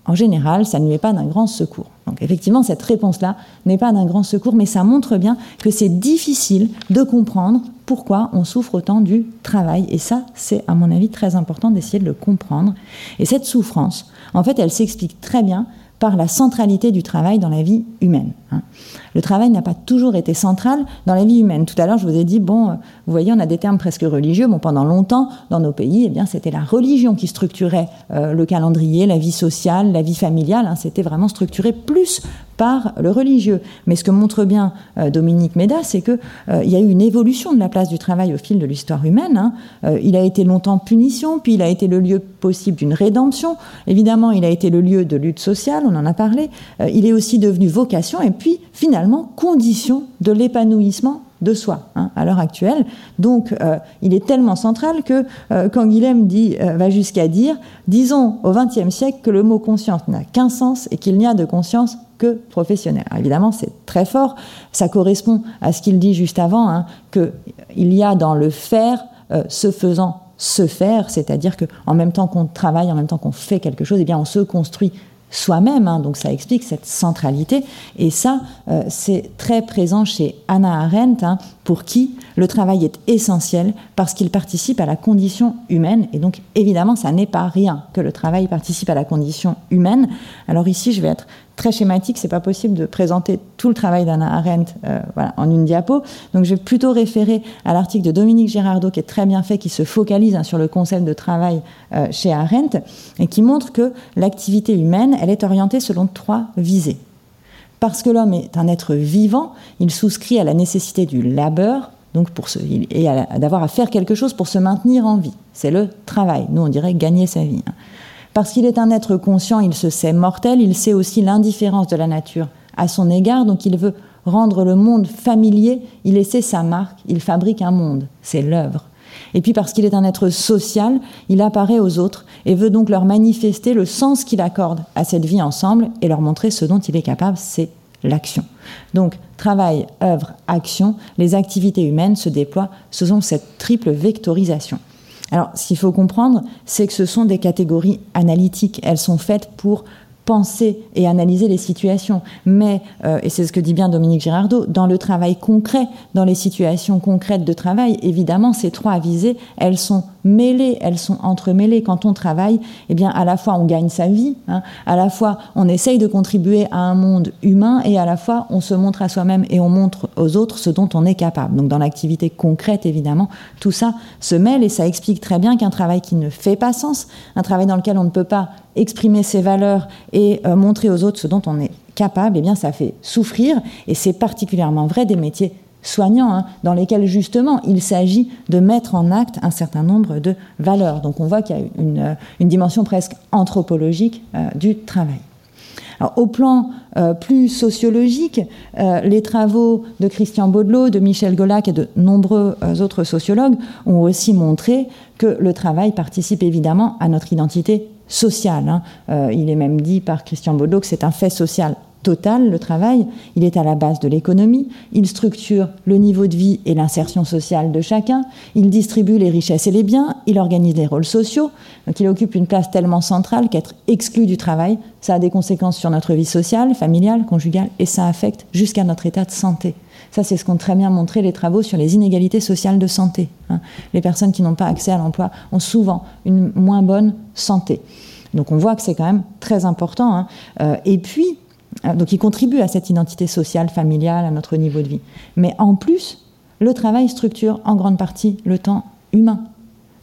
en général, ça ne lui est pas d'un grand secours. Donc effectivement, cette réponse-là n'est pas d'un grand secours, mais ça montre bien que c'est difficile de comprendre pourquoi on souffre autant du travail. Et ça, c'est à mon avis très important d'essayer de le comprendre. Et cette souffrance, en fait, elle s'explique très bien par la centralité du travail dans la vie humaine. Le travail n'a pas toujours été central dans la vie humaine. Tout à l'heure, je vous ai dit, bon, vous voyez, on a des termes presque religieux. Bon, pendant longtemps, dans nos pays, eh bien, c'était la religion qui structurait euh, le calendrier, la vie sociale, la vie familiale. Hein. C'était vraiment structuré plus par le religieux. Mais ce que montre bien euh, Dominique Méda, c'est qu'il euh, y a eu une évolution de la place du travail au fil de l'histoire humaine. Hein. Euh, il a été longtemps punition, puis il a été le lieu possible d'une rédemption. Évidemment, il a été le lieu de lutte sociale, on en a parlé. il est aussi devenu vocation et puis finalement condition de l'épanouissement de soi hein, à l'heure actuelle. Donc, il est tellement central que quand Guilhem dit, va jusqu'à dire, disons au XXe siècle que le mot conscience n'a qu'un sens et qu'il n'y a de conscience que professionnel. évidemment, c'est très fort. Ça correspond à ce qu'il dit juste avant, hein, qu'il y a dans le faire, euh, se faisant se faire, c'est-à-dire qu'en même temps qu'on travaille, en même temps qu'on fait quelque chose, eh bien, on se construit soi-même. Hein. donc ça explique cette centralité. Et ça, euh, c'est très présent chez Anna Arendt, hein, pour qui le travail est essentiel parce qu'il participe à la condition humaine. Et donc évidemment, ça n'est pas rien que le travail participe à la condition humaine. Alors ici, je vais être très schématique, c'est pas possible de présenter tout le travail d'Anna Arendt euh, en une diapo. Donc je vais plutôt référer à l'article de Dominique Girardot qui est très bien fait, qui se focalise hein, sur le concept de travail euh, chez Arendt et qui montre que l'activité humaine, elle est orientée selon trois visées. Parce que l'homme est un être vivant, il souscrit à la nécessité du labeur, donc pour se, et d'avoir à faire quelque chose pour se maintenir en vie. C'est le travail. Nous, on dirait gagner sa vie. Hein. Parce qu'il est un être conscient, il se sait mortel, il sait aussi l'indifférence de la nature à son égard, donc il veut rendre le monde familier, il essaie sa marque, il fabrique un monde, c'est l'œuvre. Et puis parce qu'il est un être social, il apparaît aux autres et veut donc leur manifester le sens qu'il accorde à cette vie ensemble et leur montrer ce dont il est capable, c'est l'action. Donc travail, œuvre, action, les activités humaines se déploient selon cette triple vectorisation. Alors, ce qu'il faut comprendre, c'est que ce sont des catégories analytiques. Elles sont faites pour penser et analyser les situations. Mais, euh, et c'est ce que dit bien Dominique Girardot, dans le travail concret, dans les situations concrètes de travail, évidemment, ces trois visées, elles sont mêlées, elles sont entremêlées. Quand on travaille, eh bien, à la fois on gagne sa vie, hein, à la fois on essaye de contribuer à un monde humain et à la fois on se montre à soi-même et on montre aux autres ce dont on est capable. Donc dans l'activité concrète, évidemment, tout ça se mêle et ça explique très bien qu'un travail qui ne fait pas sens, un travail dans lequel on ne peut pas exprimer ses valeurs et euh, montrer aux autres ce dont on est capable, eh bien, ça fait souffrir. Et c'est particulièrement vrai des métiers soignants, hein, dans lesquels justement il s'agit de mettre en acte un certain nombre de valeurs. Donc on voit qu'il y a une, euh, dimension presque anthropologique euh, du travail. au plan plus sociologique, les travaux de Christian Baudelot, de Michel Golac et de nombreux autres sociologues ont aussi montré que le travail participe évidemment à notre identité social. Hein. Euh, il est même dit par Christian Baudelot que c'est un fait social total, le travail. Il est à la base de l'économie. Il structure le niveau de vie et l'insertion sociale de chacun. Il distribue les richesses et les biens. Il organise les rôles sociaux. Donc il occupe une place tellement centrale qu'être exclu du travail, ça a des conséquences sur notre vie sociale, familiale, conjugale, et ça affecte jusqu'à notre état de santé. Ça, c'est ce qu'ont très bien montré les travaux sur les inégalités sociales de santé. Hein. Les personnes qui n'ont pas accès à l'emploi ont souvent une moins bonne santé. Donc on voit que c'est quand même très important. Hein. Euh, et puis, donc il contribue à cette identité sociale, familiale, à notre niveau de vie. Mais en plus, le travail structure en grande partie le temps humain.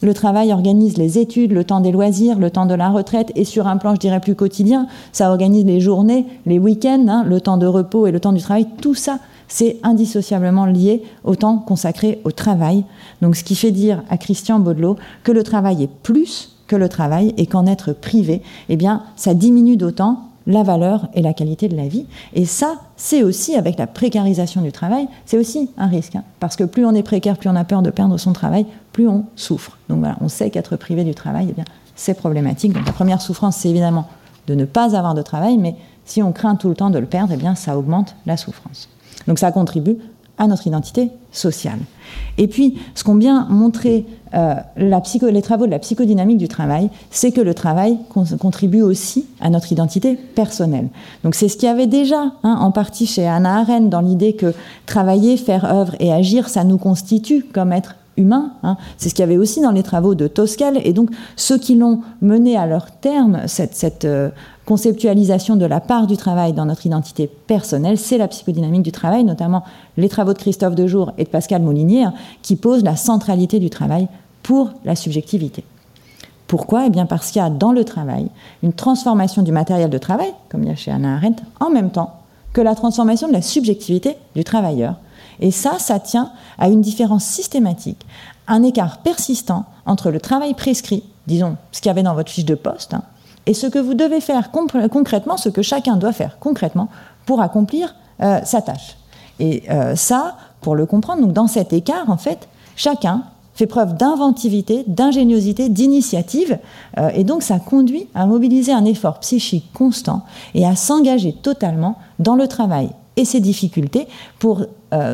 Le travail organise les études, le temps des loisirs, le temps de la retraite, et sur un plan, je dirais, plus quotidien, ça organise les journées, les week-ends, hein, le temps de repos et le temps du travail. Tout ça, c'est indissociablement lié au temps consacré au travail. Donc ce qui fait dire à Christian Baudelot que le travail est plus que le travail et qu'en être privé, eh bien, ça diminue d'autant la valeur et la qualité de la vie. Et ça, c'est aussi, avec la précarisation du travail, c'est aussi un risque. Hein. parce que plus on est précaire, plus on a peur de perdre son travail, plus on souffre. Donc voilà, on sait qu'être privé du travail, eh bien, c'est problématique. Donc la première souffrance, c'est évidemment de ne pas avoir de travail, mais si on craint tout le temps de le perdre, eh bien, ça augmente la souffrance. Donc ça contribue à notre identité sociale. Et puis, ce qu'ont bien montré euh, les travaux de la psychodynamique du travail, c'est que le travail contribue aussi à notre identité personnelle. Donc c'est ce qu'il y avait déjà hein, en partie chez Anna Arendt dans l'idée que travailler, faire œuvre et agir, ça nous constitue comme être humain. Hein. C'est ce qu'il y avait aussi dans les travaux de Toscal. Et donc, ceux qui l'ont mené à leur terme, cette, euh, conceptualisation de la part du travail dans notre identité personnelle, c'est la psychodynamique du travail, notamment les travaux de Christophe Dejour et de Pascal Moulinier, hein, qui posent la centralité du travail pour la subjectivité. Pourquoi? Eh bien parce qu'il y a dans le travail une transformation du matériel de travail, comme il y a chez Anna Arendt, en même temps que la transformation de la subjectivité du travailleur. Et ça, ça tient à une différence systématique, un écart persistant entre le travail prescrit, disons ce qu'il y avait dans votre fiche de poste, hein, et ce que vous devez faire concrètement, ce que chacun doit faire concrètement pour accomplir euh, sa tâche. Et euh, ça, pour le comprendre, donc dans cet écart, en fait, chacun fait preuve d'inventivité, d'ingéniosité, d'initiative, euh, et donc ça conduit à mobiliser un effort psychique constant et à s'engager totalement dans le travail et ses difficultés pour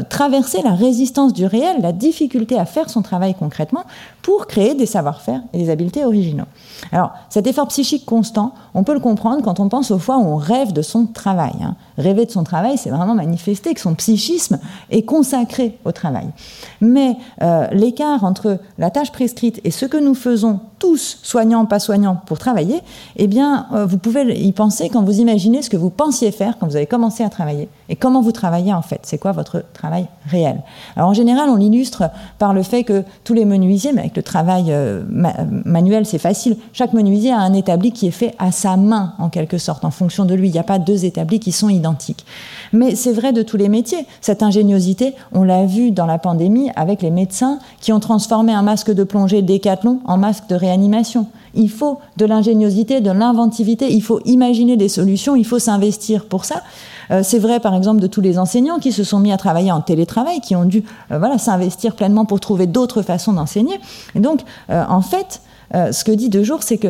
traverser la résistance du réel, la difficulté à faire son travail concrètement, pour créer des savoir-faire et des habiletés originaux. Alors, cet effort psychique constant, on peut le comprendre quand on pense aux fois où on rêve de son travail. Hein. Rêver de son travail, c'est vraiment manifester que son psychisme est consacré au travail. Mais euh, l'écart entre la tâche prescrite et ce que nous faisons tous, soignants, pas soignants, pour travailler, eh bien, euh, vous pouvez y penser quand vous imaginez ce que vous pensiez faire quand vous avez commencé à travailler et comment vous travaillez en fait? C'est quoi votre travail réel Alors, en général, on l'illustre par le fait que tous les menuisiers, mais avec le travail euh, manuel, c'est facile. Chaque menuisier a un établi qui est fait à sa main, en quelque sorte, en fonction de lui. Il n'y a pas deux établis qui sont identiques. Mais c'est vrai de tous les métiers. Cette ingéniosité, on l'a vu dans la pandémie avec les médecins qui ont transformé un masque de plongée décathlon en masque de réanimation. Il faut de l'ingéniosité, de l'inventivité, il faut imaginer des solutions, il faut s'investir pour ça. Euh, c'est vrai, par exemple, de tous les enseignants qui se sont mis à travailler en télétravail, qui ont dû euh, voilà, s'investir pleinement pour trouver d'autres façons d'enseigner. Et donc, euh, en fait, ce que dit De Jour, c'est que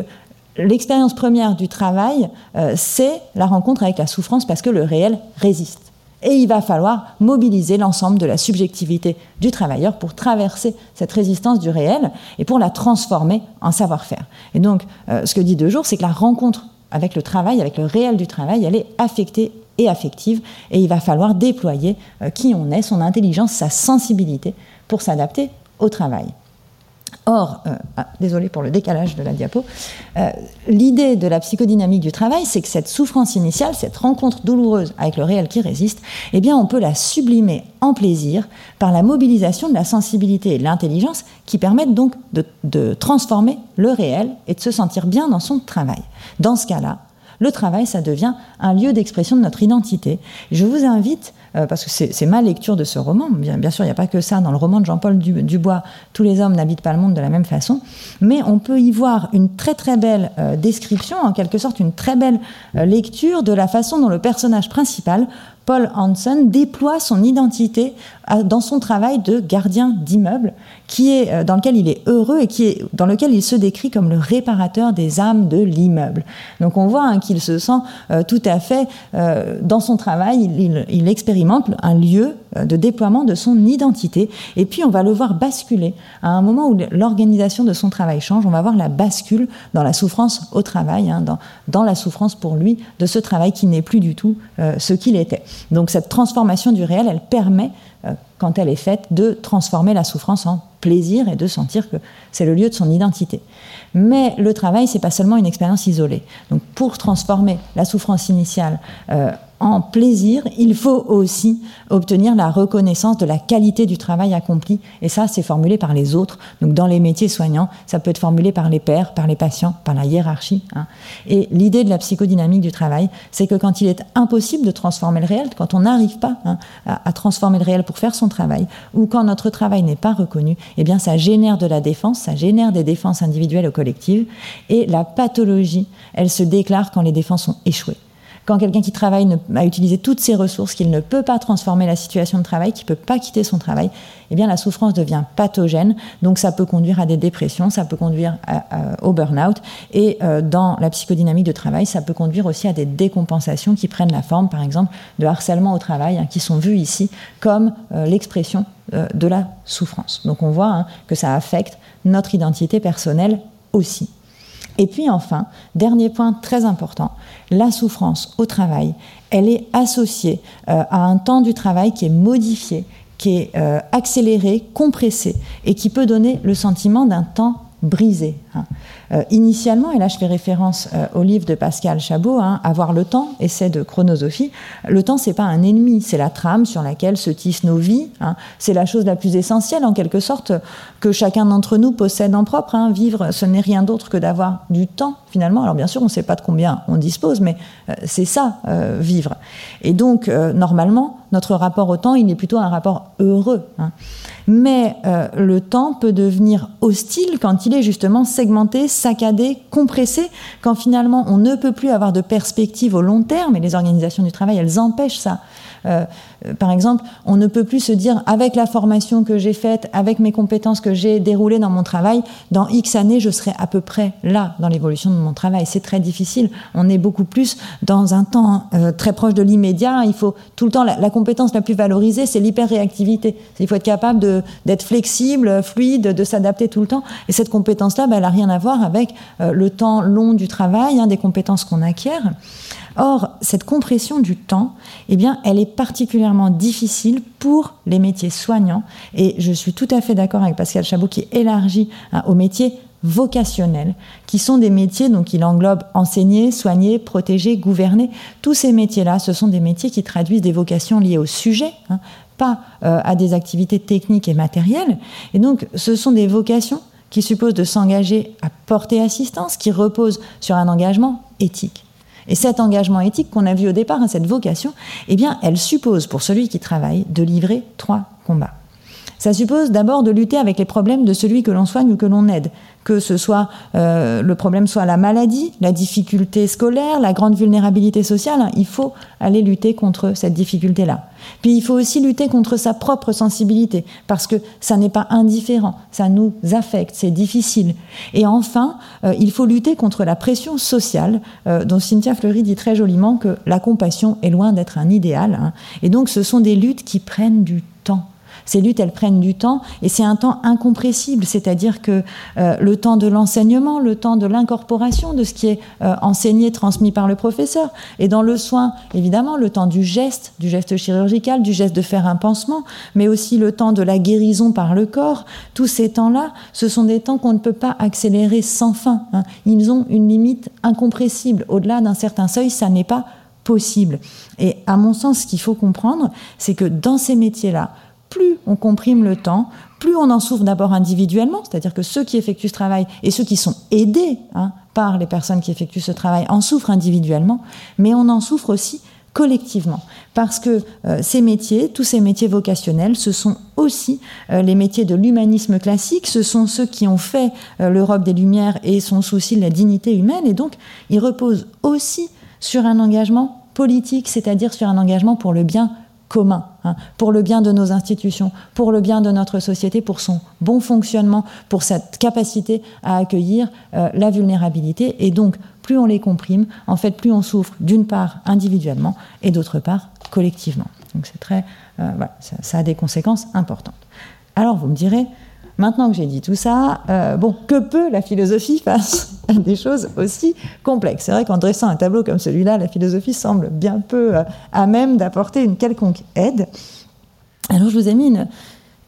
l'expérience première du travail, c'est la rencontre avec la souffrance parce que le réel résiste. Et il va falloir mobiliser l'ensemble de la subjectivité du travailleur pour traverser cette résistance du réel et pour la transformer en savoir-faire. Et donc, ce que dit De Jour, c'est que la rencontre avec le travail, avec le réel du travail, elle est affectée et affective, et il va falloir déployer euh, qui on est, son intelligence, sa sensibilité pour s'adapter au travail. Or, euh, ah, désolé pour le décalage de la diapo, euh, l'idée de la psychodynamique du travail, c'est que cette souffrance initiale, cette rencontre douloureuse avec le réel qui résiste, eh bien, on peut la sublimer en plaisir par la mobilisation de la sensibilité et de l'intelligence qui permettent donc de transformer le réel et de se sentir bien dans son travail. Dans ce cas-là, le travail, ça devient un lieu d'expression de notre identité. Je vous invite, euh, parce que c'est ma lecture de ce roman, bien, sûr, il n'y a pas que ça dans le roman de Jean-Paul Dubois, tous les hommes n'habitent pas le monde de la même façon, mais on peut y voir une très très belle euh, description, en quelque sorte une très belle euh, lecture de la façon dont le personnage principal Paul Hansen déploie son identité dans son travail de gardien d'immeuble, qui est euh, dans lequel il est heureux et qui est dans lequel il se décrit comme le réparateur des âmes de l'immeuble. Donc on voit hein, qu'il se sent euh, tout à fait euh, dans son travail, il, expérimente un lieu de déploiement de son identité. Et puis on va le voir basculer à un moment où l'organisation de son travail change. On va voir la bascule dans la souffrance au travail, hein, dans, dans, la souffrance pour lui de ce travail qui n'est plus du tout ce qu'il était. Donc cette transformation du réel, elle permet, euh, quand elle est faite, de transformer la souffrance en plaisir et de sentir que c'est le lieu de son identité. Mais le travail, c'est pas seulement une expérience isolée. Donc pour transformer la souffrance initiale euh, en plaisir, il faut aussi obtenir la reconnaissance de la qualité du travail accompli. Et ça, c'est formulé par les autres. Donc, dans les métiers soignants, ça peut être formulé par les pairs, par les patients, par la hiérarchie. Hein. Et l'idée de la psychodynamique du travail, c'est que quand il est impossible de transformer le réel, quand on n'arrive pas hein, à, à, transformer le réel pour faire son travail, ou quand notre travail n'est pas reconnu, eh bien, ça génère de la défense, ça génère des défenses individuelles ou collectives. Et la pathologie, elle se déclare quand les défenses ont échoué. Quand quelqu'un qui travaille a utilisé toutes ses ressources, qu'il ne peut pas transformer la situation de travail, qu'il ne peut pas quitter son travail, eh bien la souffrance devient pathogène. Donc ça peut conduire à des dépressions, ça peut conduire au burn-out. Et euh, dans la psychodynamique de travail, ça peut conduire aussi à des décompensations qui prennent la forme, par exemple, de harcèlement au travail, hein, qui sont vues ici comme euh, l'expression euh, de la souffrance. Donc on voit hein, que ça affecte notre identité personnelle aussi. Et puis enfin, dernier point très important, la souffrance au travail, elle est associée euh, à un temps du travail qui est modifié, qui est euh, accéléré, compressé, et qui peut donner le sentiment d'un temps brisé. Euh, initialement, et là je fais référence euh, au livre de Pascal Chabot, hein, Avoir le temps, essai de chronosophie, le temps c'est pas un ennemi, c'est la trame sur laquelle se tissent nos vies, hein. c'est la chose la plus essentielle en quelque sorte que chacun d'entre nous possède en propre. Hein. Vivre, ce n'est rien d'autre que d'avoir du temps finalement. Alors bien sûr, on ne sait pas de combien on dispose, mais euh, c'est ça, vivre. Et donc, normalement, notre rapport au temps, il est plutôt un rapport heureux. Mais le temps peut devenir hostile quand il est justement segmenté, saccadé, compressé, quand finalement on ne peut plus avoir de perspective au long terme, et les organisations du travail, elles empêchent ça. Euh, euh, par exemple, on ne peut plus se dire, avec la formation que j'ai faite, avec mes compétences que j'ai déroulées dans mon travail, dans X années, je serai à peu près là dans l'évolution de mon travail. C'est très difficile. On est beaucoup plus dans un temps euh, très proche de l'immédiat. Il faut tout le temps, la, compétence la plus valorisée, c'est l'hyper-réactivité. Il faut être capable d'être flexible, fluide, de s'adapter tout le temps. Et cette compétence-là, ben, elle n'a rien à voir avec le temps long du travail, hein, des compétences qu'on acquiert. Or, cette compression du temps, eh bien, elle est particulièrement difficile pour les métiers soignants. Et je suis tout à fait d'accord avec Pascal Chabot qui élargit hein, aux métiers vocationnels, qui sont des métiers, donc il englobe enseigner, soigner, protéger, gouverner. Tous ces métiers-là, ce sont des métiers qui traduisent des vocations liées au sujet, hein, pas euh, à des activités techniques et matérielles. Et donc, ce sont des vocations qui supposent de s'engager à porter assistance, qui reposent sur un engagement éthique. Et cet engagement éthique qu'on a vu au départ, hein, cette vocation, eh bien, elle suppose pour celui qui travaille de livrer trois combats. Ça suppose d'abord de lutter avec les problèmes de celui que l'on soigne ou que l'on aide, que ce soit euh, le problème soit la maladie, la difficulté scolaire, la grande vulnérabilité sociale. Hein. il faut aller lutter contre cette difficulté-là. Puis il faut aussi lutter contre sa propre sensibilité, parce que ça n'est pas indifférent, ça nous affecte, c'est difficile. Et enfin, euh, il faut lutter contre la pression sociale, euh, dont Cynthia Fleury dit très joliment que la compassion est loin d'être un idéal. Hein. Et donc ce sont des luttes qui prennent du temps. Ces luttes, elles prennent du temps et c'est un temps incompressible, c'est-à-dire que euh, le temps de l'enseignement, le temps de l'incorporation de ce qui est euh, enseigné, transmis par le professeur, et dans le soin, évidemment, le temps du geste, du geste chirurgical, du geste de faire un pansement, mais aussi le temps de la guérison par le corps, tous ces temps-là, ce sont des temps qu'on ne peut pas accélérer sans fin. Hein. Ils ont une limite incompressible. Au-delà d'un certain seuil, ça n'est pas possible. Et à mon sens, ce qu'il faut comprendre, c'est que dans ces métiers-là, plus on comprime le temps, plus on en souffre d'abord individuellement, c'est-à-dire que ceux qui effectuent ce travail et ceux qui sont aidés hein, par les personnes qui effectuent ce travail en souffrent individuellement, mais on en souffre aussi collectivement. Parce que euh, ces métiers, tous ces métiers vocationnels, ce sont aussi euh, les métiers de l'humanisme classique, ce sont ceux qui ont fait euh, l'Europe des Lumières et son souci de la dignité humaine, et donc ils reposent aussi sur un engagement politique, c'est-à-dire sur un engagement pour le bien commun, hein, pour le bien de nos institutions, pour le bien de notre société, pour son bon fonctionnement, pour cette capacité à accueillir euh, la vulnérabilité. Et donc, plus on les comprime, en fait, plus on souffre d'une part individuellement et d'autre part collectivement. Donc c'est très, euh, voilà, ça, a des conséquences importantes. Alors vous me direz, Maintenant que j'ai dit tout ça, euh, bon, que peut la philosophie face à des choses aussi complexes? C'est vrai qu'en dressant un tableau comme celui-là, la philosophie semble bien peu euh, à même d'apporter une quelconque aide. Alors je vous ai mis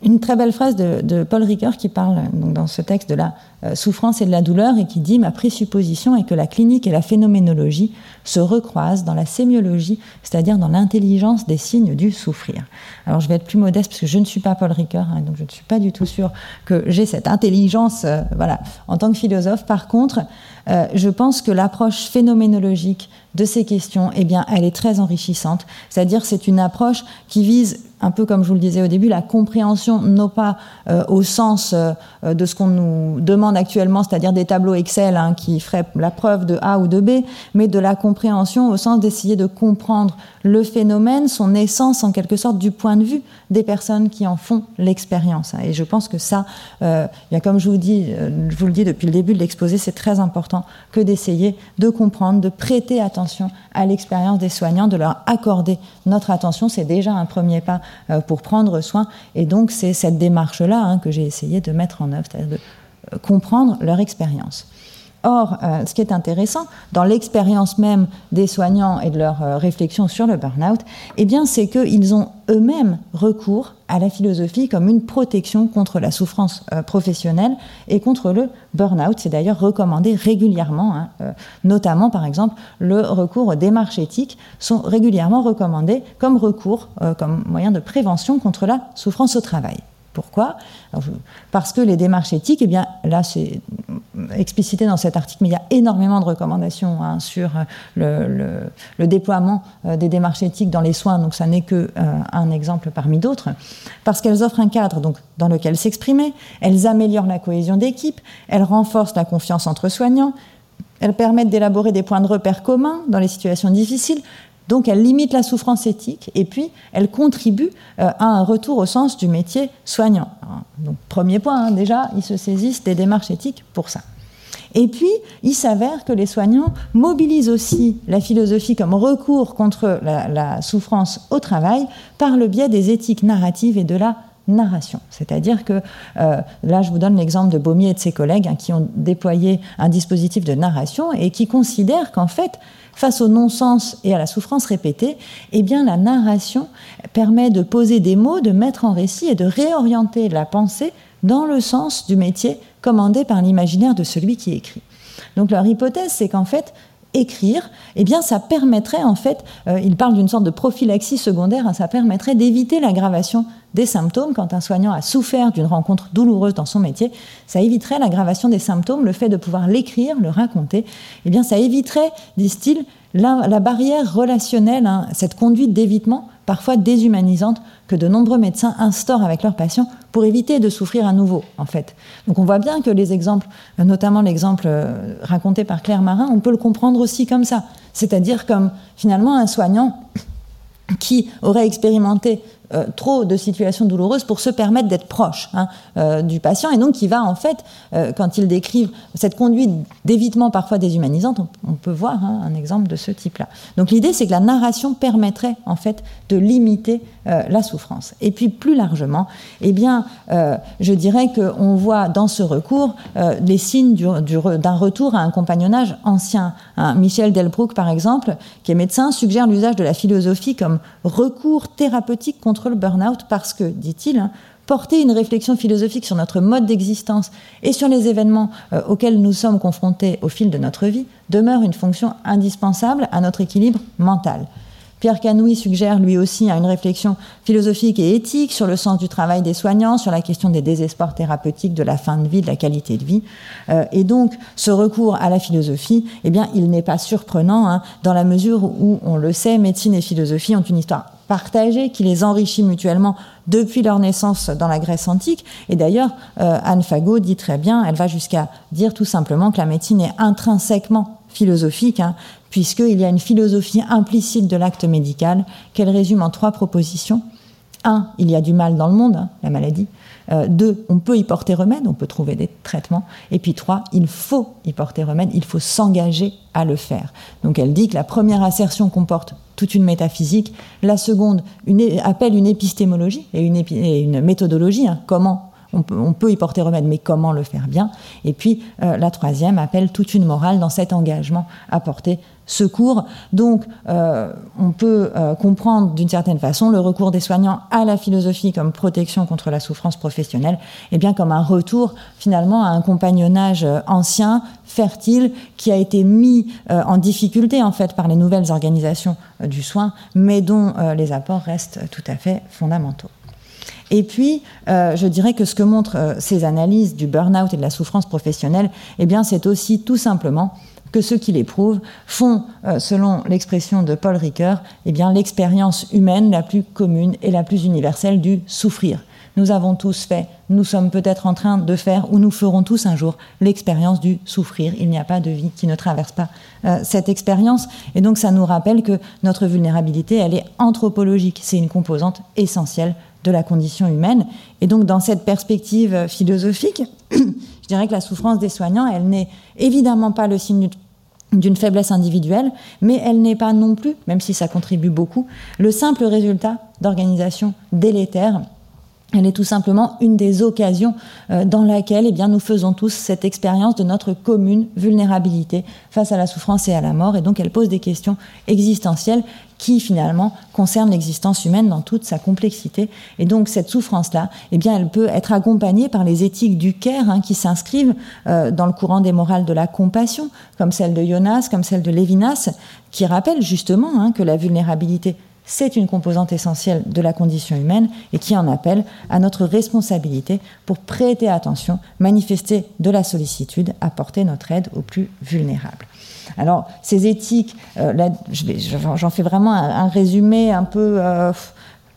une, très belle phrase de, Paul Ricoeur qui parle donc, dans ce texte de la souffrance et de la douleur et qui dit ma présupposition est que la clinique et la phénoménologie se recroisent dans la sémiologie, c'est-à-dire dans l'intelligence des signes du souffrir. Alors je vais être plus modeste parce que je ne suis pas Paul Ricoeur, hein, donc je ne suis pas du tout sûre que j'ai cette intelligence, euh, voilà, en tant que philosophe. Par contre, euh, je pense que l'approche phénoménologique de ces questions, eh bien, elle est très enrichissante. C'est-à-dire, c'est une approche qui vise un peu comme je vous le disais au début, la compréhension, non pas euh, au sens euh, de ce qu'on nous demande actuellement, c'est-à-dire des tableaux Excel hein, qui feraient la preuve de A ou de B, mais de la compréhension au sens d'essayer de comprendre le phénomène, son essence en quelque sorte du point de vue des personnes qui en font l'expérience. Et je pense que ça, euh, comme je vous, dis, je vous le dis depuis le début de l'exposé, c'est très important que d'essayer de comprendre, de prêter attention à l'expérience des soignants, de leur accorder notre attention. C'est déjà un premier pas euh, pour prendre soin. Et donc, c'est cette démarche-là hein, que j'ai essayé de mettre en œuvre, c'est-à-dire de euh, comprendre leur expérience. Or, euh, ce qui est intéressant dans l'expérience même des soignants et de leur réflexion sur le burn-out, eh c'est qu'ils ont eux-mêmes recours à la philosophie comme une protection contre la souffrance professionnelle et contre le burn-out. C'est d'ailleurs recommandé régulièrement, hein, notamment par exemple le recours aux démarches éthiques sont régulièrement recommandés comme recours, comme moyen de prévention contre la souffrance au travail. Pourquoi Parce que les démarches éthiques, eh bien, là c'est explicité dans cet article, mais il y a énormément de recommandations hein, sur euh, le, déploiement euh, des démarches éthiques dans les soins, donc ça n'est que euh, un exemple parmi d'autres, parce qu'elles offrent un cadre dans lequel s'exprimer, elles améliorent la cohésion d'équipe, elles renforcent la confiance entre soignants, elles permettent d'élaborer des points de repère communs dans les situations difficiles, donc elle limite la souffrance éthique et puis elle contribue euh, à un retour au sens du métier soignant. Donc premier point, hein, déjà, ils se saisissent des démarches éthiques pour ça. Et puis, il s'avère que les soignants mobilisent aussi la philosophie comme recours contre la, souffrance au travail par le biais des éthiques narratives et de la narration. C'est-à-dire que, euh, là je vous donne l'exemple de Baumier et de ses collègues hein, qui ont déployé un dispositif de narration et qui considèrent qu'en fait, face au non-sens et à la souffrance répétée, eh bien la narration permet de poser des mots, de mettre en récit et de réorienter la pensée dans le sens du métier commandé par l'imaginaire de celui qui écrit. Donc leur hypothèse, c'est qu'en fait, écrire, eh bien, ça permettrait en fait, euh, il parle d'une sorte de prophylaxie secondaire, hein, ça permettrait d'éviter l'aggravation des symptômes. Quand un soignant a souffert d'une rencontre douloureuse dans son métier, ça éviterait l'aggravation des symptômes, le fait de pouvoir l'écrire, le raconter, eh bien, ça éviterait, disent-ils, la, barrière relationnelle, hein, cette conduite d'évitement parfois déshumanisante que de nombreux médecins instaurent avec leurs patients pour éviter de souffrir à nouveau, en fait. Donc on voit bien que les exemples, notamment l'exemple euh, raconté par Claire Marin, on peut le comprendre aussi comme ça. C'est-à-dire comme finalement un soignant qui aurait expérimenté euh, trop de situations douloureuses pour se permettre d'être proche hein, euh, du patient et donc qui va en fait, euh, quand il décrivent cette conduite d'évitement parfois déshumanisante, on, peut voir hein, un exemple de ce type-là. Donc l'idée c'est que la narration permettrait en fait de limiter la souffrance. Et puis plus largement, eh bien, je dirais qu'on voit dans ce recours les signes d'un retour à un compagnonnage ancien. Hein. Michel Delbrouck par exemple, qui est médecin, suggère l'usage de la philosophie comme recours thérapeutique contre le burn-out parce que, dit-il, hein, porter une réflexion philosophique sur notre mode d'existence et sur les événements euh, auxquels nous sommes confrontés au fil de notre vie demeure une fonction indispensable à notre équilibre mental. Pierre Canouy suggère lui aussi une réflexion philosophique et éthique sur le sens du travail des soignants, sur la question des désespoirs thérapeutiques, de la fin de vie, de la qualité de vie. Euh, et donc, ce recours à la philosophie, eh bien, il n'est pas surprenant hein, dans la mesure où, on le sait, médecine et philosophie ont une histoire partagée qui les enrichit mutuellement depuis leur naissance dans la Grèce antique. Et d'ailleurs, euh, Anne Fagot dit très bien, elle va jusqu'à dire tout simplement que la médecine est intrinsèquement philosophique, hein, puisqu'il y a une philosophie implicite de l'acte médical qu'elle résume en trois propositions. Un, il y a du mal dans le monde, hein, la maladie. Euh, deux, on peut y porter remède, on peut trouver des traitements. Et puis trois, il faut y porter remède, il faut s'engager à le faire. Donc elle dit que la première assertion comporte toute une métaphysique, la seconde appelle une épistémologie et une, une méthodologie, hein, comment on peut, y porter remède, mais comment le faire bien? Et puis la troisième appelle toute une morale dans cet engagement à porter secours. Donc, euh, on peut euh, comprendre d'une certaine façon le recours des soignants à la philosophie comme protection contre la souffrance professionnelle, et bien comme un retour finalement à un compagnonnage euh, ancien, fertile, qui a été mis en difficulté en fait par les nouvelles organisations du soin, mais dont les apports restent tout à fait fondamentaux. Et puis, je dirais que ce que montrent ces analyses du burn-out et de la souffrance professionnelle, eh bien, c'est aussi tout simplement que ceux qui l'éprouvent font, euh, selon l'expression de Paul Ricoeur, eh bien l'expérience humaine la plus commune et la plus universelle du souffrir. Nous avons tous fait, nous sommes peut-être en train de faire, ou nous ferons tous un jour l'expérience du souffrir. Il n'y a pas de vie qui ne traverse pas euh, cette expérience. Et donc ça nous rappelle que notre vulnérabilité, elle est anthropologique. C'est une composante essentielle de la condition humaine. Et donc dans cette perspective philosophique, je dirais que la souffrance des soignants, elle n'est évidemment pas le signe d'une faiblesse individuelle, mais elle n'est pas non plus, même si ça contribue beaucoup, le simple résultat d'organisations délétères. Elle est tout simplement une des occasions euh, dans laquelle eh bien, nous faisons tous cette expérience de notre commune vulnérabilité face à la souffrance et à la mort. Et donc elle pose des questions existentielles qui finalement concernent l'existence humaine dans toute sa complexité. Et donc cette souffrance-là, eh elle peut être accompagnée par les éthiques du care hein, qui s'inscrivent euh, dans le courant des morales de la compassion, comme celle de Jonas, comme celle de Lévinas, qui rappellent justement hein, que la vulnérabilité c'est une composante essentielle de la condition humaine et qui en appelle à notre responsabilité pour prêter attention, manifester de la sollicitude, apporter notre aide aux plus vulnérables. Alors, ces éthiques, euh, j'en fais vraiment un, résumé un peu, euh,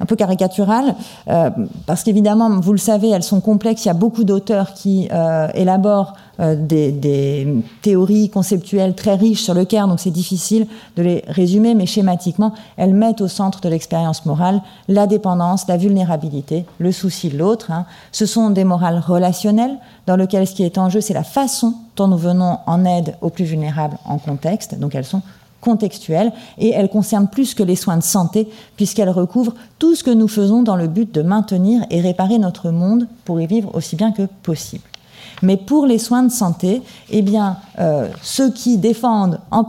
un peu caricatural, euh, parce qu'évidemment, vous le savez, elles sont complexes. Il y a beaucoup d'auteurs qui élaborent des, théories conceptuelles très riches sur le CARE, donc c'est difficile de les résumer, mais schématiquement, elles mettent au centre de l'expérience morale la dépendance, la vulnérabilité, le souci de l'autre. Hein. Ce sont des morales relationnelles, dans lesquelles ce qui est en jeu, c'est la façon dont nous venons en aide aux plus vulnérables en contexte, donc elles sont contextuelles et elles concernent plus que les soins de santé puisqu'elles recouvrent tout ce que nous faisons dans le but de maintenir et réparer notre monde pour y vivre aussi bien que possible. Mais pour les soins de santé, eh euh, ceux qui défendent en,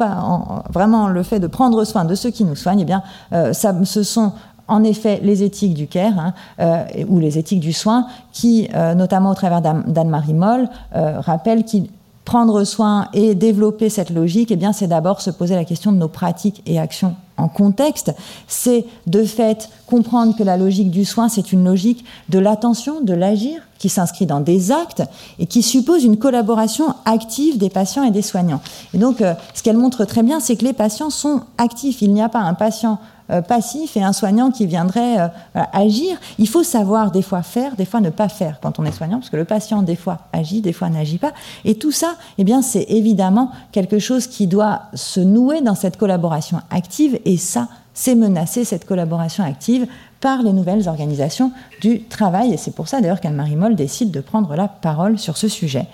vraiment le fait de prendre soin de ceux qui nous soignent, eh euh, ce sont en effet les éthiques du care hein, euh, ou les éthiques du soin qui, notamment au travers d'Anne-Marie Moll, rappellent qu'il prendre soin et développer cette logique, eh bien, c'est d'abord se poser la question de nos pratiques et actions en contexte. C'est de fait comprendre que la logique du soin, c'est une logique de l'attention, de l'agir, qui s'inscrit dans des actes et qui suppose une collaboration active des patients et des soignants. Et donc, euh, ce qu'elle montre très bien, c'est que les patients sont actifs. Il n'y a pas un patient euh, passif et un soignant qui viendrait euh, agir. Il faut savoir des fois faire, des fois ne pas faire quand on est soignant, parce que le patient des fois agit, des fois n'agit pas. Et tout ça, eh bien, c'est évidemment quelque chose qui doit se nouer dans cette collaboration active. Et ça, c'est menacer cette collaboration active par les nouvelles organisations du travail. Et c'est pour ça d'ailleurs qu'Anne-Marie Moll décide de prendre la parole sur ce sujet.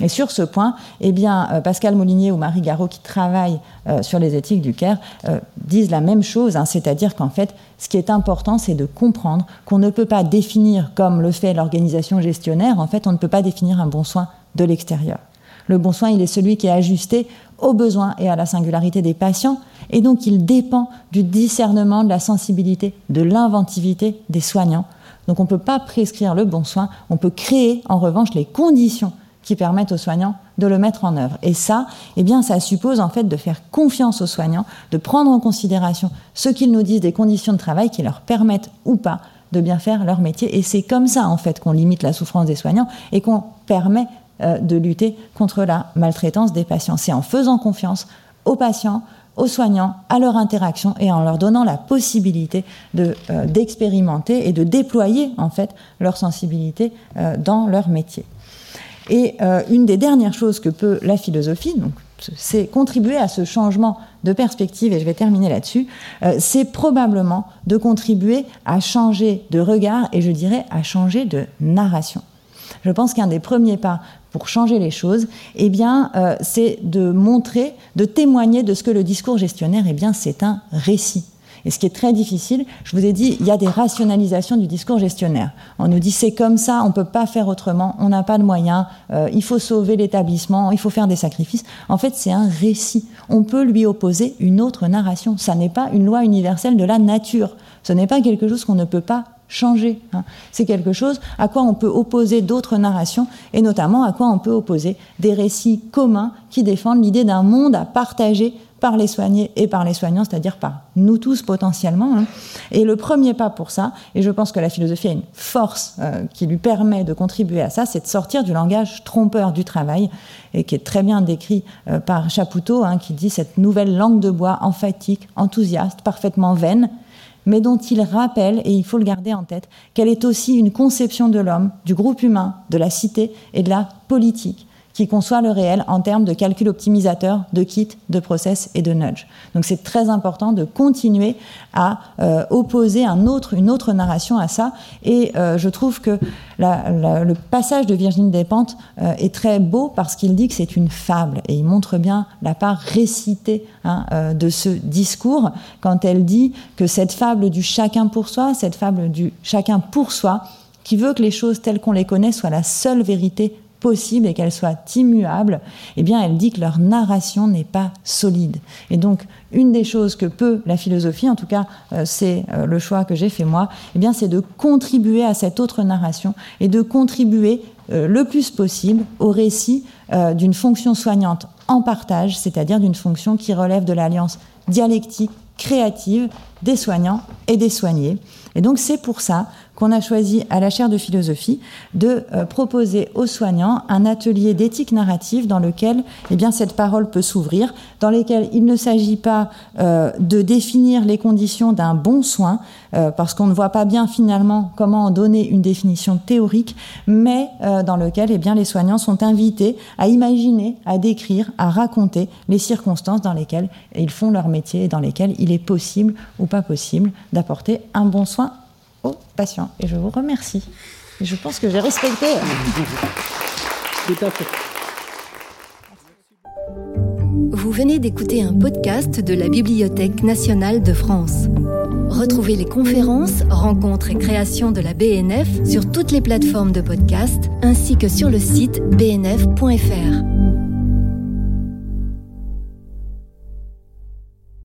Et sur ce point, eh bien, euh, Pascal Molinier ou Marie Garot, qui travaillent euh, sur les éthiques du CARE, euh, disent la même chose, hein, c'est-à-dire qu'en fait, ce qui est important, c'est de comprendre qu'on ne peut pas définir, comme le fait l'organisation gestionnaire, en fait, on ne peut pas définir un bon soin de l'extérieur. Le bon soin, il est celui qui est ajusté aux besoins et à la singularité des patients, et donc il dépend du discernement, de la sensibilité, de l'inventivité des soignants. Donc on ne peut pas prescrire le bon soin, on peut créer en revanche les conditions qui permettent aux soignants de le mettre en œuvre. Et ça, eh bien, ça suppose en fait de faire confiance aux soignants, de prendre en considération ce qu'ils nous disent des conditions de travail qui leur permettent ou pas de bien faire leur métier. Et c'est comme ça en fait qu'on limite la souffrance des soignants et qu'on permet de lutter contre la maltraitance des patients. C'est en faisant confiance aux patients, aux soignants, à leur interaction et en leur donnant la possibilité euh, d'expérimenter et de déployer en fait leur sensibilité euh, dans leur métier. Et euh, une des dernières choses que peut la philosophie, c'est contribuer à ce changement de perspective, et je vais terminer là-dessus, euh, c'est probablement de contribuer à changer de regard et je dirais à changer de narration. Je pense qu'un des premiers pas pour changer les choses, eh bien, euh, c'est de montrer, de témoigner de ce que le discours gestionnaire, eh bien, c'est un récit. Et ce qui est très difficile, je vous ai dit, il y a des rationalisations du discours gestionnaire. On nous dit c'est comme ça, on ne peut pas faire autrement, on n'a pas de moyens, euh, il faut sauver l'établissement, il faut faire des sacrifices. En fait, c'est un récit. On peut lui opposer une autre narration. Ça n'est pas une loi universelle de la nature. Ce n'est pas quelque chose qu'on ne peut pas changer. Hein. C'est quelque chose à quoi on peut opposer d'autres narrations et notamment à quoi on peut opposer des récits communs qui défendent l'idée d'un monde à partager par les soignés et par les soignants, c'est-à-dire par nous tous potentiellement. Hein. Et le premier pas pour ça, et je pense que la philosophie a une force euh, qui lui permet de contribuer à ça, c'est de sortir du langage trompeur du travail, et qui est très bien décrit euh, par Chapoutot, hein, qui dit cette nouvelle langue de bois emphatique, enthousiaste, parfaitement vaine, mais dont il rappelle, et il faut le garder en tête, qu'elle est aussi une conception de l'homme, du groupe humain, de la cité et de la politique, qui conçoit le réel en termes de calcul optimisateur, de kit, de process et de nudge. Donc c'est très important de continuer à euh, opposer une autre narration à ça. Et euh, je trouve que le passage de Virginie Despentes euh, est très beau parce qu'il dit que c'est une fable et il montre bien la part récitée hein, de ce discours quand elle dit que cette fable du chacun pour soi, cette fable du chacun pour soi, qui veut que les choses telles qu'on les connaît soient la seule vérité possible et qu'elles soient immuables, eh bien, elle dit que leur narration n'est pas solide. Et donc, une des choses que peut la philosophie, en tout cas, euh, c'est euh, le choix que j'ai fait moi, eh bien, c'est de contribuer à cette autre narration et de contribuer euh, le plus possible au récit d'une fonction soignante en partage, c'est-à-dire d'une fonction qui relève de l'alliance dialectique, créative des soignants et des soignés. Et donc, c'est pour ça qu'on a choisi à la chaire de philosophie de euh, proposer aux soignants un atelier d'éthique narrative dans lequel eh bien, cette parole peut s'ouvrir, dans lequel il ne s'agit pas euh, de définir les conditions d'un bon soin, euh, parce qu'on ne voit pas bien finalement comment en donner une définition théorique, mais dans lequel eh les soignants sont invités à imaginer, à décrire, à raconter les circonstances dans lesquelles ils font leur métier et dans lesquelles il est possible ou pas possible d'apporter un bon soin aux patients. Et je vous remercie. Et je pense que j'ai respecté. Vous venez d'écouter un podcast de la Bibliothèque nationale de France. Retrouvez les conférences, rencontres et créations de la BNF sur toutes les plateformes de podcast ainsi que sur le site bnf.fr.